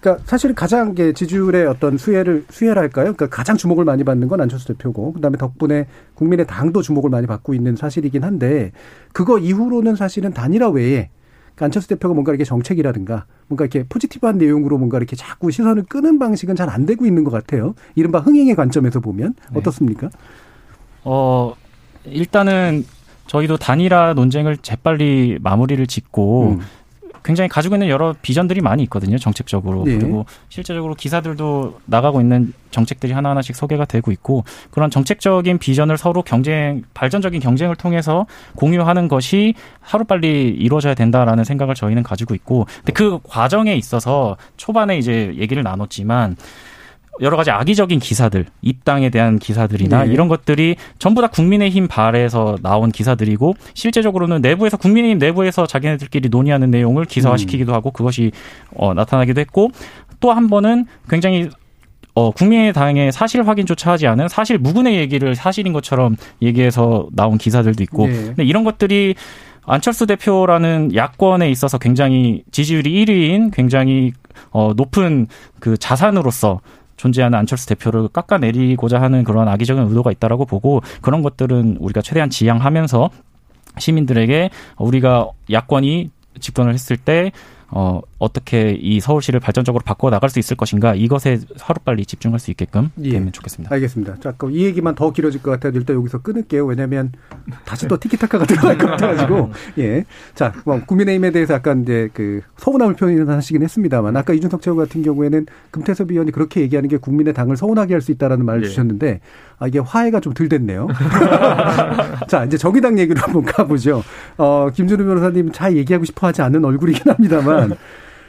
그러니까 사실 가장 이게 지지율의 어떤 수혜를 수혜랄까요? 그러니까 가장 주목을 많이 받는 건 안철수 대표고 그다음에 덕분에 국민의 당도 주목을 많이 받고 있는 사실이긴 한데 그거 이후로는 사실은 단일화 외에 그러니까 안철수 대표가 뭔가 이렇게 정책이라든가 뭔가 이렇게 포지티브한 내용으로 뭔가 이렇게 자꾸 시선을 끄는 방식은 잘 안 되고 있는 것 같아요. 이른바 흥행의 관점에서 보면
네.
어떻습니까?
어, 일단은 저희도 단일화 논쟁을 재빨리 마무리를 짓고
음.
굉장히 가지고 있는 여러 비전들이 많이 있거든요. 정책적으로.
예.
그리고 실제적으로 기사들도 나가고 있는 정책들이 하나하나씩 소개가 되고 있고 그런 정책적인 비전을 서로 경쟁, 발전적인 경쟁을 통해서 공유하는 것이 하루빨리 이루어져야 된다라는 생각을 저희는 가지고 있고 근데 그 과정에 있어서 초반에 이제 얘기를 나눴지만 여러 가지 악의적인 기사들, 입당에 대한 기사들이나
네.
이런 것들이 전부 다 국민의힘 발에서 나온 기사들이고 실제적으로는 내부에서 국민의힘 내부에서 자기네들끼리 논의하는 내용을 기사화시키기도 하고 그것이 어, 나타나기도 했고 또 한 번은 굉장히 어, 국민의당의 사실 확인조차 하지 않은 사실 무근의 얘기를 사실인 것처럼 얘기해서 나온 기사들도 있고
네.
근데 이런 것들이 안철수 대표라는 야권에 있어서 굉장히 지지율이 1위인 굉장히 어, 높은 그 자산으로서 존재하는 안철수 대표를 깎아내리고자 하는 그런 악의적인 의도가 있다라고 보고 그런 것들은 우리가 최대한 지양하면서 시민들에게 우리가 야권이 집권을 했을 때 어, 어떻게 이 서울시를 발전적으로 바꿔 나갈 수 있을 것인가 이것에 하루빨리 집중할 수 있게끔
예.
되면 좋겠습니다.
알겠습니다. 자, 그럼 이 얘기만 더 길어질 것 같아요. 일단 여기서 끊을게요. 왜냐하면 다시 또 티키타카가 들어갈 것 같아가지고. 예. 자, 뭐 국민의힘에 대해서 약간 이제 그 서운함을 표현하시긴 했습니다만 아까 이준석 최고 같은 경우에는 금태섭 의원이 그렇게 얘기하는 게 국민의 당을 서운하게 할 수 있다라는 말을
예.
주셨는데 아 이게 화해가 좀 덜 됐네요. 자, 이제 정의당 얘기로 한번 가보죠. 어, 김준우 변호사님 잘 얘기하고 싶어 하지 않는 얼굴이긴 합니다만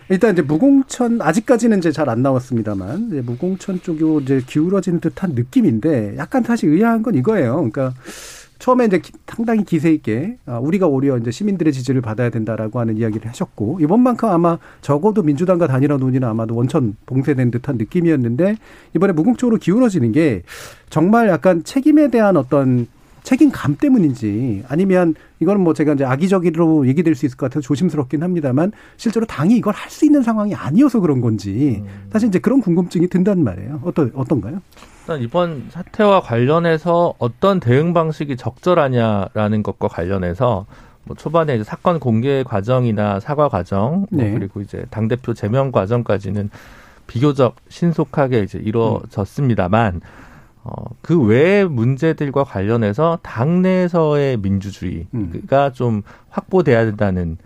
일단 이제 무공천 아직까지는 이제 잘 안 나왔습니다만 이제 무공천 쪽으로 이제 기울어진 듯한 느낌인데 약간 사실 의아한 건 이거예요. 그러니까 처음에 이제 기- 상당히 기세 있게 아, 우리가 오히려 이제 시민들의 지지를 받아야 된다라고 하는 이야기를 하셨고 이번만큼 아마 적어도 민주당과 단일화 논의는 아마도 원천 봉쇄된 듯한 느낌이었는데 이번에 무공적으로 기울어지는 게 정말 약간 책임에 대한 어떤 책임감 때문인지 아니면 이거는 뭐 제가 이제 악의적으로 얘기될 수 있을 것 같아서 조심스럽긴 합니다만 실제로 당이 이걸 할 수 있는 상황이 아니어서 그런 건지 사실 이제 그런 궁금증이 든단 말이에요. 어떤 어떤가요?
일단 이번 사태와 관련해서 어떤 대응 방식이 적절하냐라는 것과 관련해서 뭐 초반에 이제 사건 공개 과정이나 사과 과정 뭐
네.
그리고 이제 당 대표 제명 과정까지는 비교적 신속하게 이제 이루어졌습니다만 어, 그 외의 문제들과 관련해서 당내에서의 민주주의가 좀 확보돼야 된다는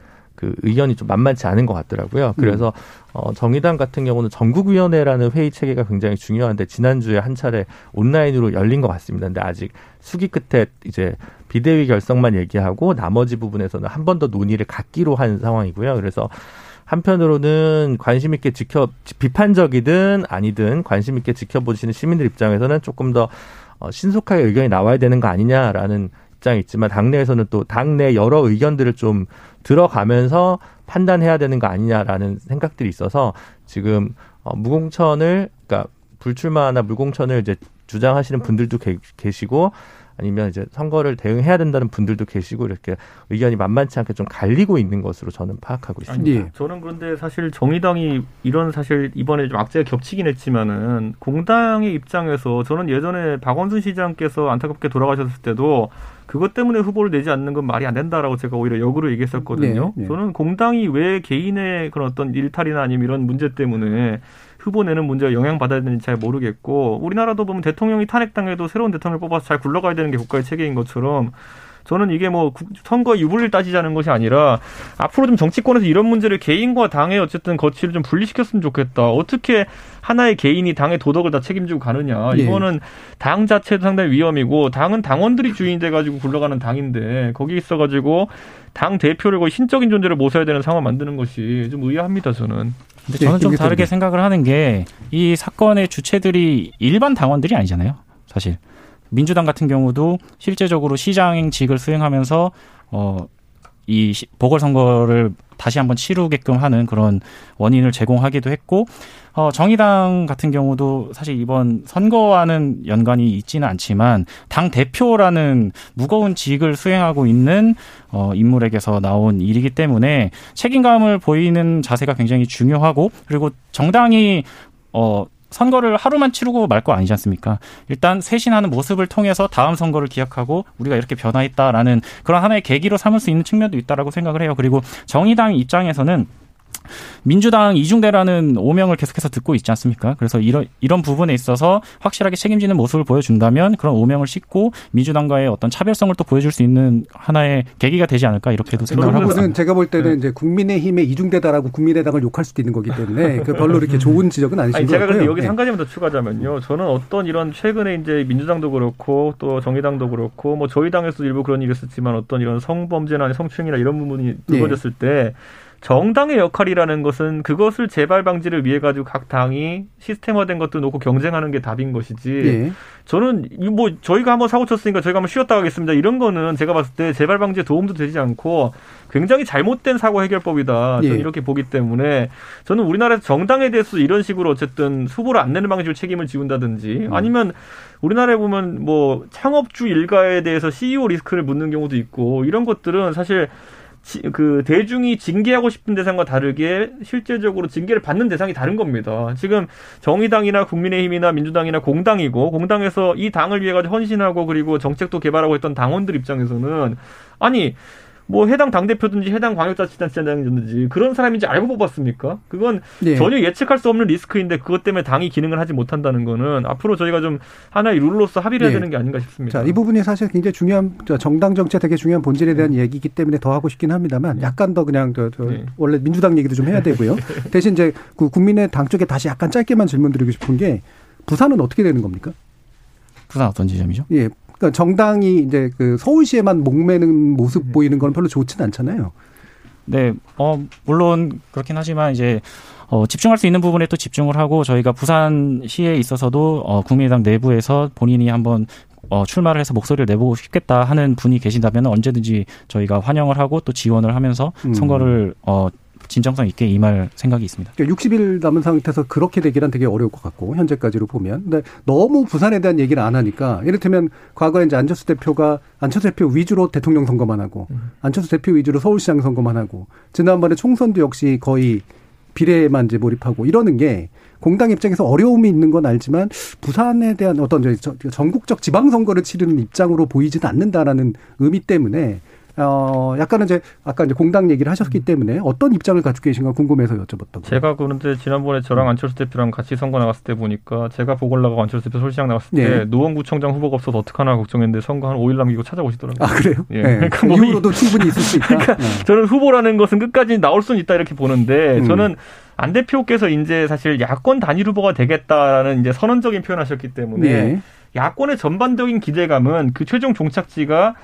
그 의견이 좀 만만치 않은 것 같더라고요. 그래서 어, 정의당 같은 경우는 전국위원회라는 회의 체계가 굉장히 중요한데 지난주에 한 차례 온라인으로 열린 것 같습니다. 근데 아직 수기 끝에 이제 비대위 결성만 얘기하고 나머지 부분에서는 한 번 더 논의를 갖기로 한 상황이고요. 그래서 한편으로는 관심 있게 지켜 비판적이든 아니든 관심 있게 지켜보시는 시민들 입장에서는 조금 더 어, 신속하게 의견이 나와야 되는 거 아니냐라는 입장이 있지만 당내에서는 또 당내 여러 의견들을 좀 들어가면서 판단해야 되는 거 아니냐라는 생각들이 있어서 지금 어, 무공천을 그러니까 불출마나 무공천을 이제 주장하시는 분들도 계, 계시고 아니면 이제 선거를 대응해야 된다는 분들도 계시고 이렇게 의견이 만만치 않게 좀 갈리고 있는 것으로 저는 파악하고 있습니다.
예.
저는 그런데 사실 정의당이 이런 사실 이번에 좀 악재가 겹치긴 했지만은 공당의 입장에서 저는 예전에 박원순 시장께서 안타깝게 돌아가셨을 때도 그것 때문에 후보를 내지 않는 건 말이 안 된다라고 제가 오히려 역으로 얘기했었거든요.
네, 네.
저는 공당이 왜 개인의 그런 어떤 일탈이나 아니면 이런 문제 때문에 후보 내는 문제가 영향받아야 되는지 잘 모르겠고 우리나라도 보면 대통령이 탄핵당해도 새로운 대통령을 뽑아서 잘 굴러가야 되는 게 국가의 체계인 것처럼 저는 이게 뭐 국- 선거 유불리를 따지자는 것이 아니라 앞으로 좀 정치권에서 이런 문제를 개인과 당의 어쨌든 거치를 좀 분리시켰으면 좋겠다. 어떻게 하나의 개인이 당의 도덕을 다 책임지고 가느냐.
예.
이거는 당 자체도 상당히 위험이고 당은 당원들이 주인이 돼가지고 굴러가는 당인데 거기 있어가지고 당 대표를 거의 신적인 존재를 모셔야 되는 상황 만드는 것이 좀 의아합니다. 저는.
근데
예,
저는 좀
김기태
다르게. 생각을 하는 게 이 사건의 주체들이 일반 당원들이 아니잖아요. 사실 민주당 같은 경우도 실제적으로 시장직을 수행하면서 어 이 보궐선거를 다시 한번 치르게끔 하는 그런 원인을 제공하기도 했고 어 정의당 같은 경우도 사실 이번 선거와는 연관이 있지는 않지만 당 대표라는 무거운 직을 수행하고 있는 어 인물에게서 나온 일이기 때문에 책임감을 보이는 자세가 굉장히 중요하고 그리고 정당이 어 선거를 하루만 치르고 말 거 아니지 않습니까? 일단 쇄신하는 모습을 통해서 다음 선거를 기약하고 우리가 이렇게 변화했다라는 그런 하나의 계기로 삼을 수 있는 측면도 있다라고 생각을 해요. 그리고 정의당 입장에서는 민주당 이중대라는 오명을 계속해서 듣고 있지 않습니까? 그래서 이런 이런 부분에 있어서 확실하게 책임지는 모습을 보여준다면 그런 오명을 씻고 민주당과의 어떤 차별성을 또 보여줄 수 있는 하나의 계기가 되지 않을까 이렇게도 생각을 하고 있습니다.
제가 볼 때는
네.
이제 국민의힘의 이중대다라고 국민의당을 욕할 수도 있는 거기 때문에 그 별로 이렇게 좋은 지적은 아니신
아니
것
제가
같고요.
근데 여기서
예.
한 가지만 더 추가하자면요. 저는 어떤 이런 최근에 이제 민주당도 그렇고 또 정의당도 그렇고 뭐 저희 당에서도 일부 그런 일이 있었지만 어떤 이런 성범죄나 성추행이나 이런 부분이 불거졌을 때 정당의 역할이라는 것은 그것을 재발 방지를 위해 가지고 각 당이 시스템화된 것도 놓고 경쟁하는 게 답인 것이지. 예. 저는 뭐 저희가 한번 사고 쳤으니까 저희가 한번 쉬었다 가겠습니다. 이런 거는 제가 봤을 때 재발 방지에 도움도 되지 않고 굉장히 잘못된 사고 해결법이다. 저는 예. 이렇게 보기 때문에 저는 우리나라에서 정당에 대해서 이런 식으로 어쨌든 후보를 안 내는 방식으로 책임을 지운다든지 음. 아니면 우리나라에 보면 뭐 창업주 일가에 대해서 CEO 리스크를 묻는 경우도 있고 이런 것들은 사실 그 대중이 징계하고 싶은 대상과 다르게 실제적으로 징계를 받는 대상이 다른 겁니다. 지금 정의당이나 국민의힘이나 민주당이나 공당이고 공당에서 이 당을 위해 가지고 헌신하고 그리고 정책도 개발하고 했던 당원들 입장에서는 아니 뭐 해당 당 대표든지 해당 광역자치단체장이든지 그런 사람인지 알고 뽑았습니까? 그건 네. 전혀 예측할 수 없는 리스크인데 그것 때문에 당이 기능을 하지 못한다는 거는 앞으로 저희가 좀 하나의 룰로서 합의를 해야 네. 되는 게 아닌가 싶습니다.
자, 이 부분이 사실 굉장히 중요한 정당 정책 되게 중요한 본질에 대한 음. 얘기이기 때문에 더 하고 싶긴 합니다만 네. 약간 더 그냥 저, 저 네. 원래 민주당 얘기도 좀 해야 되고요. 대신 이제 그 국민의 당 쪽에 다시 약간 짧게만 질문 드리고 싶은 게 부산은 어떻게 되는 겁니까?
부산 어떤 지점이죠?
예, 그러니까 정당이 이제 그 서울시에만 목매는 모습 음. 보이는 건 별로 좋지는 않잖아요.
네, 어 물론 그렇긴 하지만 이제 어, 집중할 수 있는 부분에 또 집중을 하고 저희가 부산시에 있어서도 어, 국민의당 내부에서 본인이 한번 어, 출마를 해서 목소리를 내보고 싶겠다 하는 분이 계신다면 언제든지 저희가 환영을 하고 또 지원을 하면서 음. 선거를 어, 진정성 있게 임할 생각이 있습니다.
60일 그러니까 남은 상태에서 그렇게 되기란 되게 어려울 것 같고 현재까지로 보면. 근데 너무 부산에 대한 얘기를 안 하니까 이를테면 과거에 이제 안철수 대표가 안철수 대표 위주로 대통령 선거만 하고 음. 안철수 대표 위주로 서울시장 선거만 하고 지난번에 총선도 역시 거의 비례만 이제 몰입하고 이러는 게 공당 입장에서 어려움이 있는 건 알지만 부산에 대한 어떤 전국적 지방선거를 치르는 입장으로 보이지는 않는다라는 의미 때문에 어, 약간은 이제 아까 이제 공당 얘기를 하셨기 음. 때문에 어떤 입장을 가지고 계신가 궁금해서 여쭤봤던
제가 그런데 지난번에 저랑 안철수 대표랑 같이 선거 나갔을 때 보니까 제가 보궐나가고 안철수 대표 서울시장 나갔을 때 네. 노원구청장 후보가 없어서 어떡하나 걱정했는데 선거 한 5일 남기고 찾아오시더라고요.
아, 그래요? 예. 네. 그러니까 뭐 이후로도 충분히 있을 수 있다. 그러니까
네. 저는 후보라는 것은 끝까지 나올 수는 있다 이렇게 보는데 음. 저는 안 대표께서 이제 사실 야권 단일 후보가 되겠다라는 이제 선언적인 표현하셨기 때문에 네. 야권의 전반적인 기대감은 그 최종 종착지가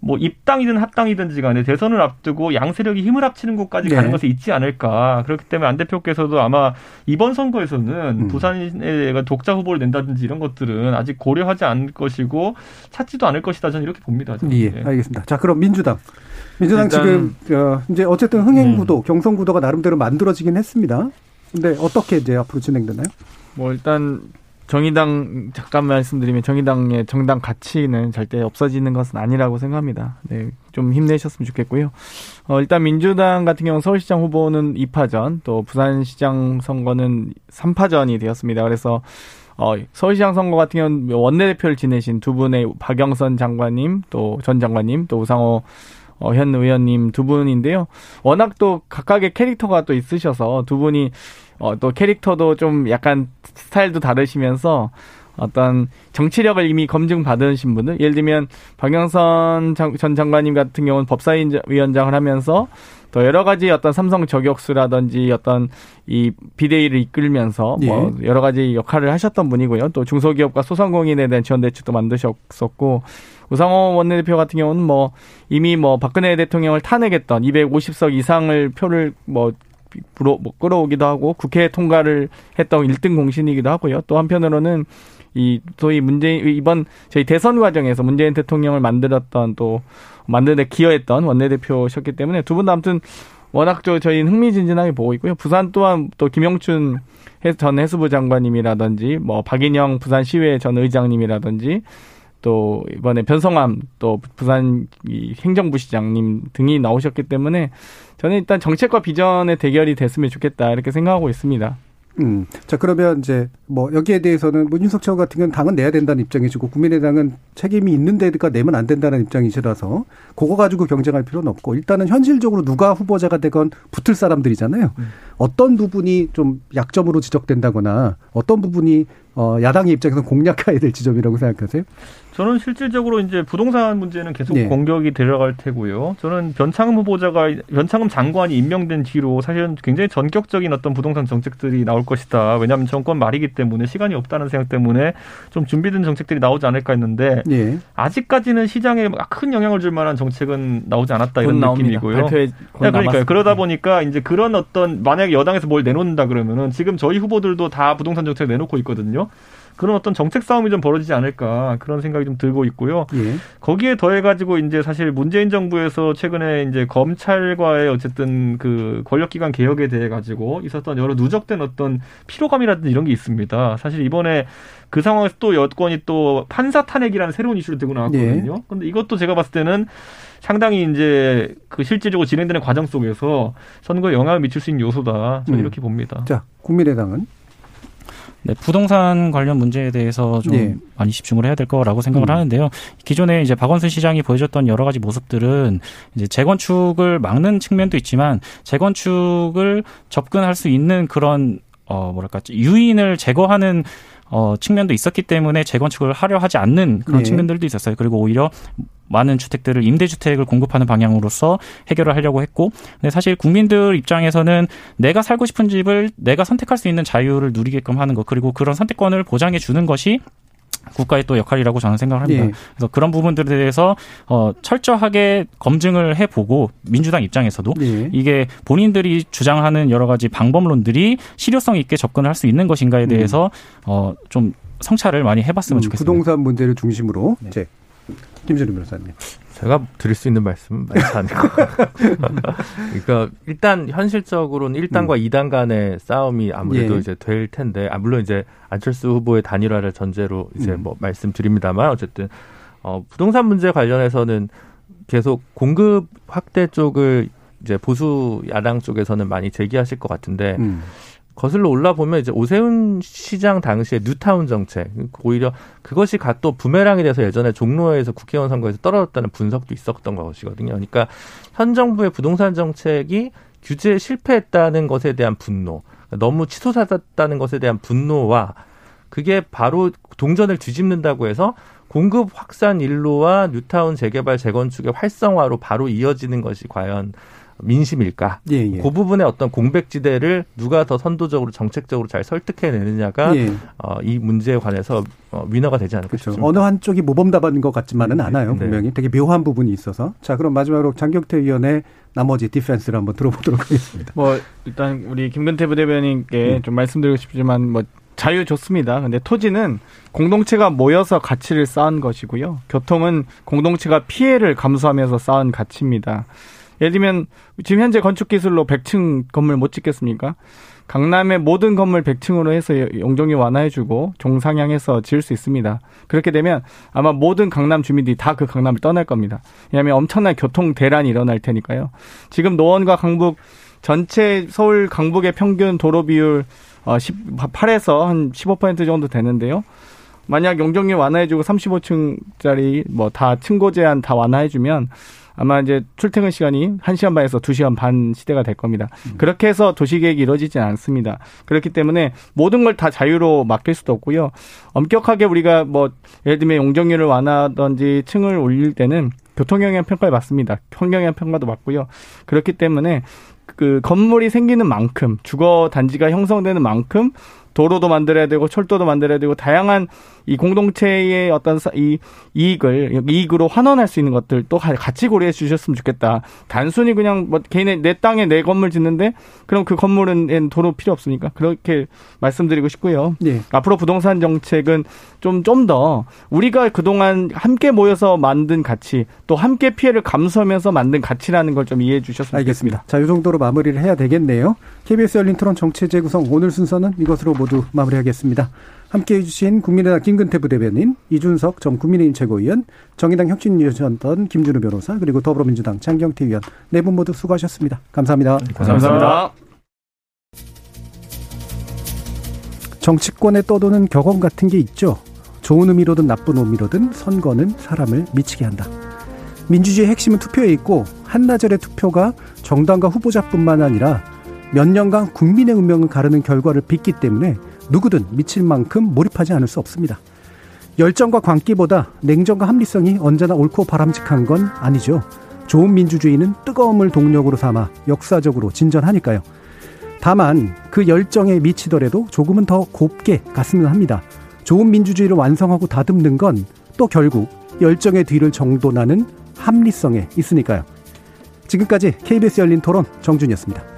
뭐 입당이든 합당이든지 간에 대선을 앞두고 양 세력이 힘을 합치는 곳까지 네. 가는 것이 있지 않을까. 그렇기 때문에 안 대표께서도 아마 이번 선거에서는 음. 부산에 독자 후보를 낸다든지 이런 것들은 아직 고려하지 않을 것이고 찾지도 않을 것이다. 저는 이렇게 봅니다.
저는. 예, 네. 알겠습니다. 자, 그럼 민주당. 민주당 지금 어, 이제 어쨌든 흥행 구도, 음. 경선 구도가 나름대로 만들어지긴 했습니다. 근데 어떻게 이제 앞으로 진행되나요?
뭐 일단 정의당 잠깐 말씀드리면 정의당의 정당 가치는 절대 없어지는 것은 아니라고 생각합니다. 네, 좀 힘내셨으면 좋겠고요. 어, 일단 민주당 같은 경우 서울시장 후보는 2파전, 또 부산시장 선거는 3파전이 되었습니다. 그래서 어, 서울시장 선거 같은 경우는 원내대표를 지내신 두 분의 박영선 장관님, 또 전 장관님, 또 우상호 어, 현 의원님 두 분인데요. 워낙 또 각각의 캐릭터가 또 있으셔서 두 분이 어, 또 캐릭터도 좀 약간 스타일도 다르시면서 어떤 정치력을 이미 검증 받으신 분들, 예를 들면 박영선 전 장관님 같은 경우는 법사위원장을 하면서 또 여러 가지 어떤 삼성 저격수라든지 어떤 이 비대위를 이끌면서 예. 뭐 여러 가지 역할을 하셨던 분이고요. 또 중소기업과 소상공인에 대한 지원 대책도 만드셨었고 우상호 원내대표 같은 경우는 뭐 이미 뭐 박근혜 대통령을 탄핵했던 250석 이상을 표를 뭐 불어, 뭐 끌어오기도 하고 국회 통과를 했던 1등 공신이기도 하고요. 또 한편으로는 이 소위 문재인 이번 저희 대선 과정에서 문재인 대통령을 만들었던 또 만드는 데 기여했던 원내대표셨기 때문에 두 분도 아무튼 워낙 저 저희는 흥미진진하게 보고 있고요. 부산 또한 또 김영춘 전 해수부 장관님이라든지 뭐 박인영 부산시의회 전 의장님이라든지 또 이번에 변성함 또 부산 행정부 시장님 등이 나오셨기 때문에 저는 일단 정책과 비전의 대결이 됐으면 좋겠다 이렇게 생각하고 있습니다.
음. 자, 그러면 이제 뭐 여기에 대해서는 문윤석 차관 같은 경우는 당은 내야 된다는 입장이시고 국민의당은 책임이 있는 데가 내면 안 된다는 입장이시라서 그거 가지고 경쟁할 필요는 없고 일단은 현실적으로 누가 후보자가 되건 붙을 사람들이잖아요. 음. 어떤 부분이 좀 약점으로 지적된다거나 어떤 부분이 어, 야당의 입장에서 공략해야 될 지점이라고 생각하세요?
저는 실질적으로 이제 부동산 문제는 계속
네.
공격이 들어갈 테고요. 저는 변창흠 후보자가 변창흠 장관이 임명된 뒤로 사실은 굉장히 전격적인 어떤 부동산 정책들이 나올 것이다. 왜냐하면 정권 말이기 때문에 시간이 없다는 생각 때문에 좀 준비된 정책들이 나오지 않을까 했는데
예.
아직까지는 시장에 큰 영향을 줄 만한 정책은 나오지 않았다
곧
이런. 느낌이고요.
발표에 곧
네, 그러니까요. 그러다 보니까 이제 그런 어떤 만약에 여당에서 뭘 내놓는다 그러면은 지금 저희 후보들도 다 부동산 정책을 내놓고 있거든요. 그런 어떤 정책 싸움이 좀 벌어지지 않을까 그런 생각이 좀 들고 있고요.
예.
거기에 더해 가지고 이제 사실 문재인 정부에서 최근에 이제 검찰과의 어쨌든 그 권력기관 개혁에 대해 가지고 있었던 여러 누적된 어떤 피로감이라든지 이런 게 있습니다. 사실 이번에 그 상황에서 또 여권이 또 판사 탄핵이라는 새로운 이슈를 들고 나왔거든요. 근데 이것도 제가 봤을 때는 상당히 이제 그 실질적으로 진행되는 과정 속에서 선거에 영향을 미칠 수 있는 요소다. 저는
음.
이렇게 봅니다.
자, 국민의당은
네, 부동산 관련 문제에 대해서 좀
네.
많이 집중을 해야 될 거라고 생각을
음.
하는데요. 기존에 이제 박원순 시장이 보여줬던 여러 가지 모습들은 이제 재건축을 막는 측면도 있지만 재건축을 접근할 수 있는 그런 어 뭐랄까 유인을 제거하는 어 측면도 있었기 때문에 재건축을 하려 하지 않는 그런
네.
측면들도 있었어요. 그리고 오히려 많은 주택들을 임대주택을 공급하는 방향으로서 해결을 하려고 했고, 근데 사실 국민들 입장에서는 내가 살고 싶은 집을 내가 선택할 수 있는 자유를 누리게끔 하는 것, 그리고 그런 선택권을 보장해 주는 것이 국가의 또 역할이라고 저는 생각을 합니다.
예.
그래서 그런 부분들에 대해서 어 철저하게 검증을 해보고 민주당 입장에서도
예.
이게 본인들이 주장하는 여러 가지 방법론들이 실효성 있게 접근을 할 수 있는 것인가에 대해서 어좀 성찰을 많이 해봤으면
음,
좋겠습니다.
부동산 문제를 중심으로 이제 김준우 변호사님.
제가 드릴 수 있는 말씀은 많지 않을 것 같아요. 그러니까 일단 현실적으로는 1단과 2단 간의 싸움이 아무래도
음. 예.
이제 될 텐데, 아, 물론 이제 안철수 후보의 단일화를 전제로 이제
음.
뭐 말씀드립니다만 어쨌든 어, 부동산 문제 관련해서는 계속 공급 확대 쪽을 이제 보수 야당 쪽에서는 많이 제기하실 것 같은데
음.
거슬러 올라 보면 이제 오세훈 시장 당시에 뉴타운 정책 오히려 그것이 갓 또 부메랑이 돼서 예전에 종로에서 국회의원 선거에서 떨어졌다는 분석도 있었던 것이거든요. 그러니까 현 정부의 부동산 정책이 규제에 실패했다는 것에 대한 분노, 너무 치솟았다는 것에 대한 분노와 그게 바로 동전을 뒤집는다고 해서 공급 확산 일로와 뉴타운 재개발 재건축의 활성화로 바로 이어지는 것이 과연 민심일까?
예, 예.
그 부분의 어떤 공백지대를 누가 더 선도적으로 정책적으로 잘 설득해내느냐가
예.
어, 이 문제에 관해서 어, 위너가 되지 않을까
그렇죠.
싶습니다.
어느 한쪽이 모범답안인 것 같지만은 않아요.
네.
분명히 되게 묘한 부분이 있어서. 자, 그럼 마지막으로 장경태 의원의 나머지 디펜스를 한번 들어보도록 하겠습니다.
뭐 일단 우리 김근태 부대변인께 좀 말씀드리고 싶지만 뭐 자유 좋습니다. 근데 토지는 공동체가 모여서 가치를 쌓은 것이고요. 교통은 공동체가 피해를 감수하면서 쌓은 가치입니다. 예를 들면 지금 현재 건축 기술로 100층 건물 못 짓겠습니까? 강남의 모든 건물 100층으로 해서 용적률 완화해주고 종상향해서 지을 수 있습니다. 그렇게 되면 아마 모든 강남 주민들이 다 그 강남을 떠날 겁니다. 왜냐하면 엄청난 교통 대란이 일어날 테니까요. 지금 노원과 강북 전체 서울 강북의 평균 도로 비율 어 18에서 한 15% 정도 되는데요. 만약 용적률 완화해주고 35층짜리 뭐 다 층고 제한 다 완화해주면 아마 이제 출퇴근 시간이 1시간 반에서 2시간 반 시대가 될 겁니다. 그렇게 해서 도시계획이 이루어지진 않습니다. 그렇기 때문에 모든 걸 다 자유로 맡길 수도 없고요. 엄격하게 우리가 뭐 예를 들면 용적률을 완화하든지 층을 올릴 때는 교통영향 평가를 받습니다. 환경영향 평가도 받고요. 그렇기 때문에 그 건물이 생기는 만큼 주거 단지가 형성되는 만큼 도로도 만들어야 되고 철도도 만들어야 되고 다양한 이 공동체의 어떤 사- 이 이익을 이익으로 환원할 수 있는 것들 또 가- 같이 고려해 주셨으면 좋겠다. 단순히 그냥 뭐 개인의 내 땅에 내 건물 짓는데 그럼 그 건물은 도로 필요 없으니까 그렇게 말씀드리고 싶고요.
예.
앞으로 부동산 정책은 좀 좀 더 우리가 그동안 함께 모여서 만든 가치 또 함께 피해를 감수하면서 만든 가치라는 걸 좀 이해해 주셨으면
알겠습니다.
좋겠습니다.
자, 이 정도로 마무리를 해야 되겠네요. KBS 열린 토론 정치 재구성 오늘 순서는 이것으로 모두 마무리하겠습니다. 함께해 주신 국민의당 김근태 부대변인, 이준석 전 국민의힘 최고위원, 정의당 혁신위원이었던 김준우 변호사, 그리고 더불어민주당 장경태 의원 네 분 모두 수고하셨습니다. 감사합니다.
감사합니다.
정치권에 떠도는 격언 같은 게 있죠. 좋은 의미로든 나쁜 의미로든 선거는 사람을 미치게 한다. 민주주의 핵심은 투표에 있고 한나절의 투표가 정당과 후보자뿐만 아니라 몇 년간 국민의 운명을 가르는 결과를 빚기 때문에 누구든 미칠 만큼 몰입하지 않을 수 없습니다. 열정과 광기보다 냉정과 합리성이 언제나 옳고 바람직한 건 아니죠. 좋은 민주주의는 뜨거움을 동력으로 삼아 역사적으로 진전하니까요. 다만 그 열정에 미치더라도 조금은 더 곱게 갔으면 합니다. 좋은 민주주의를 완성하고 다듬는 건 또 결국 열정의 뒤를 정돈하는 합리성에 있으니까요. 지금까지 KBS 열린 토론 정준이었습니다.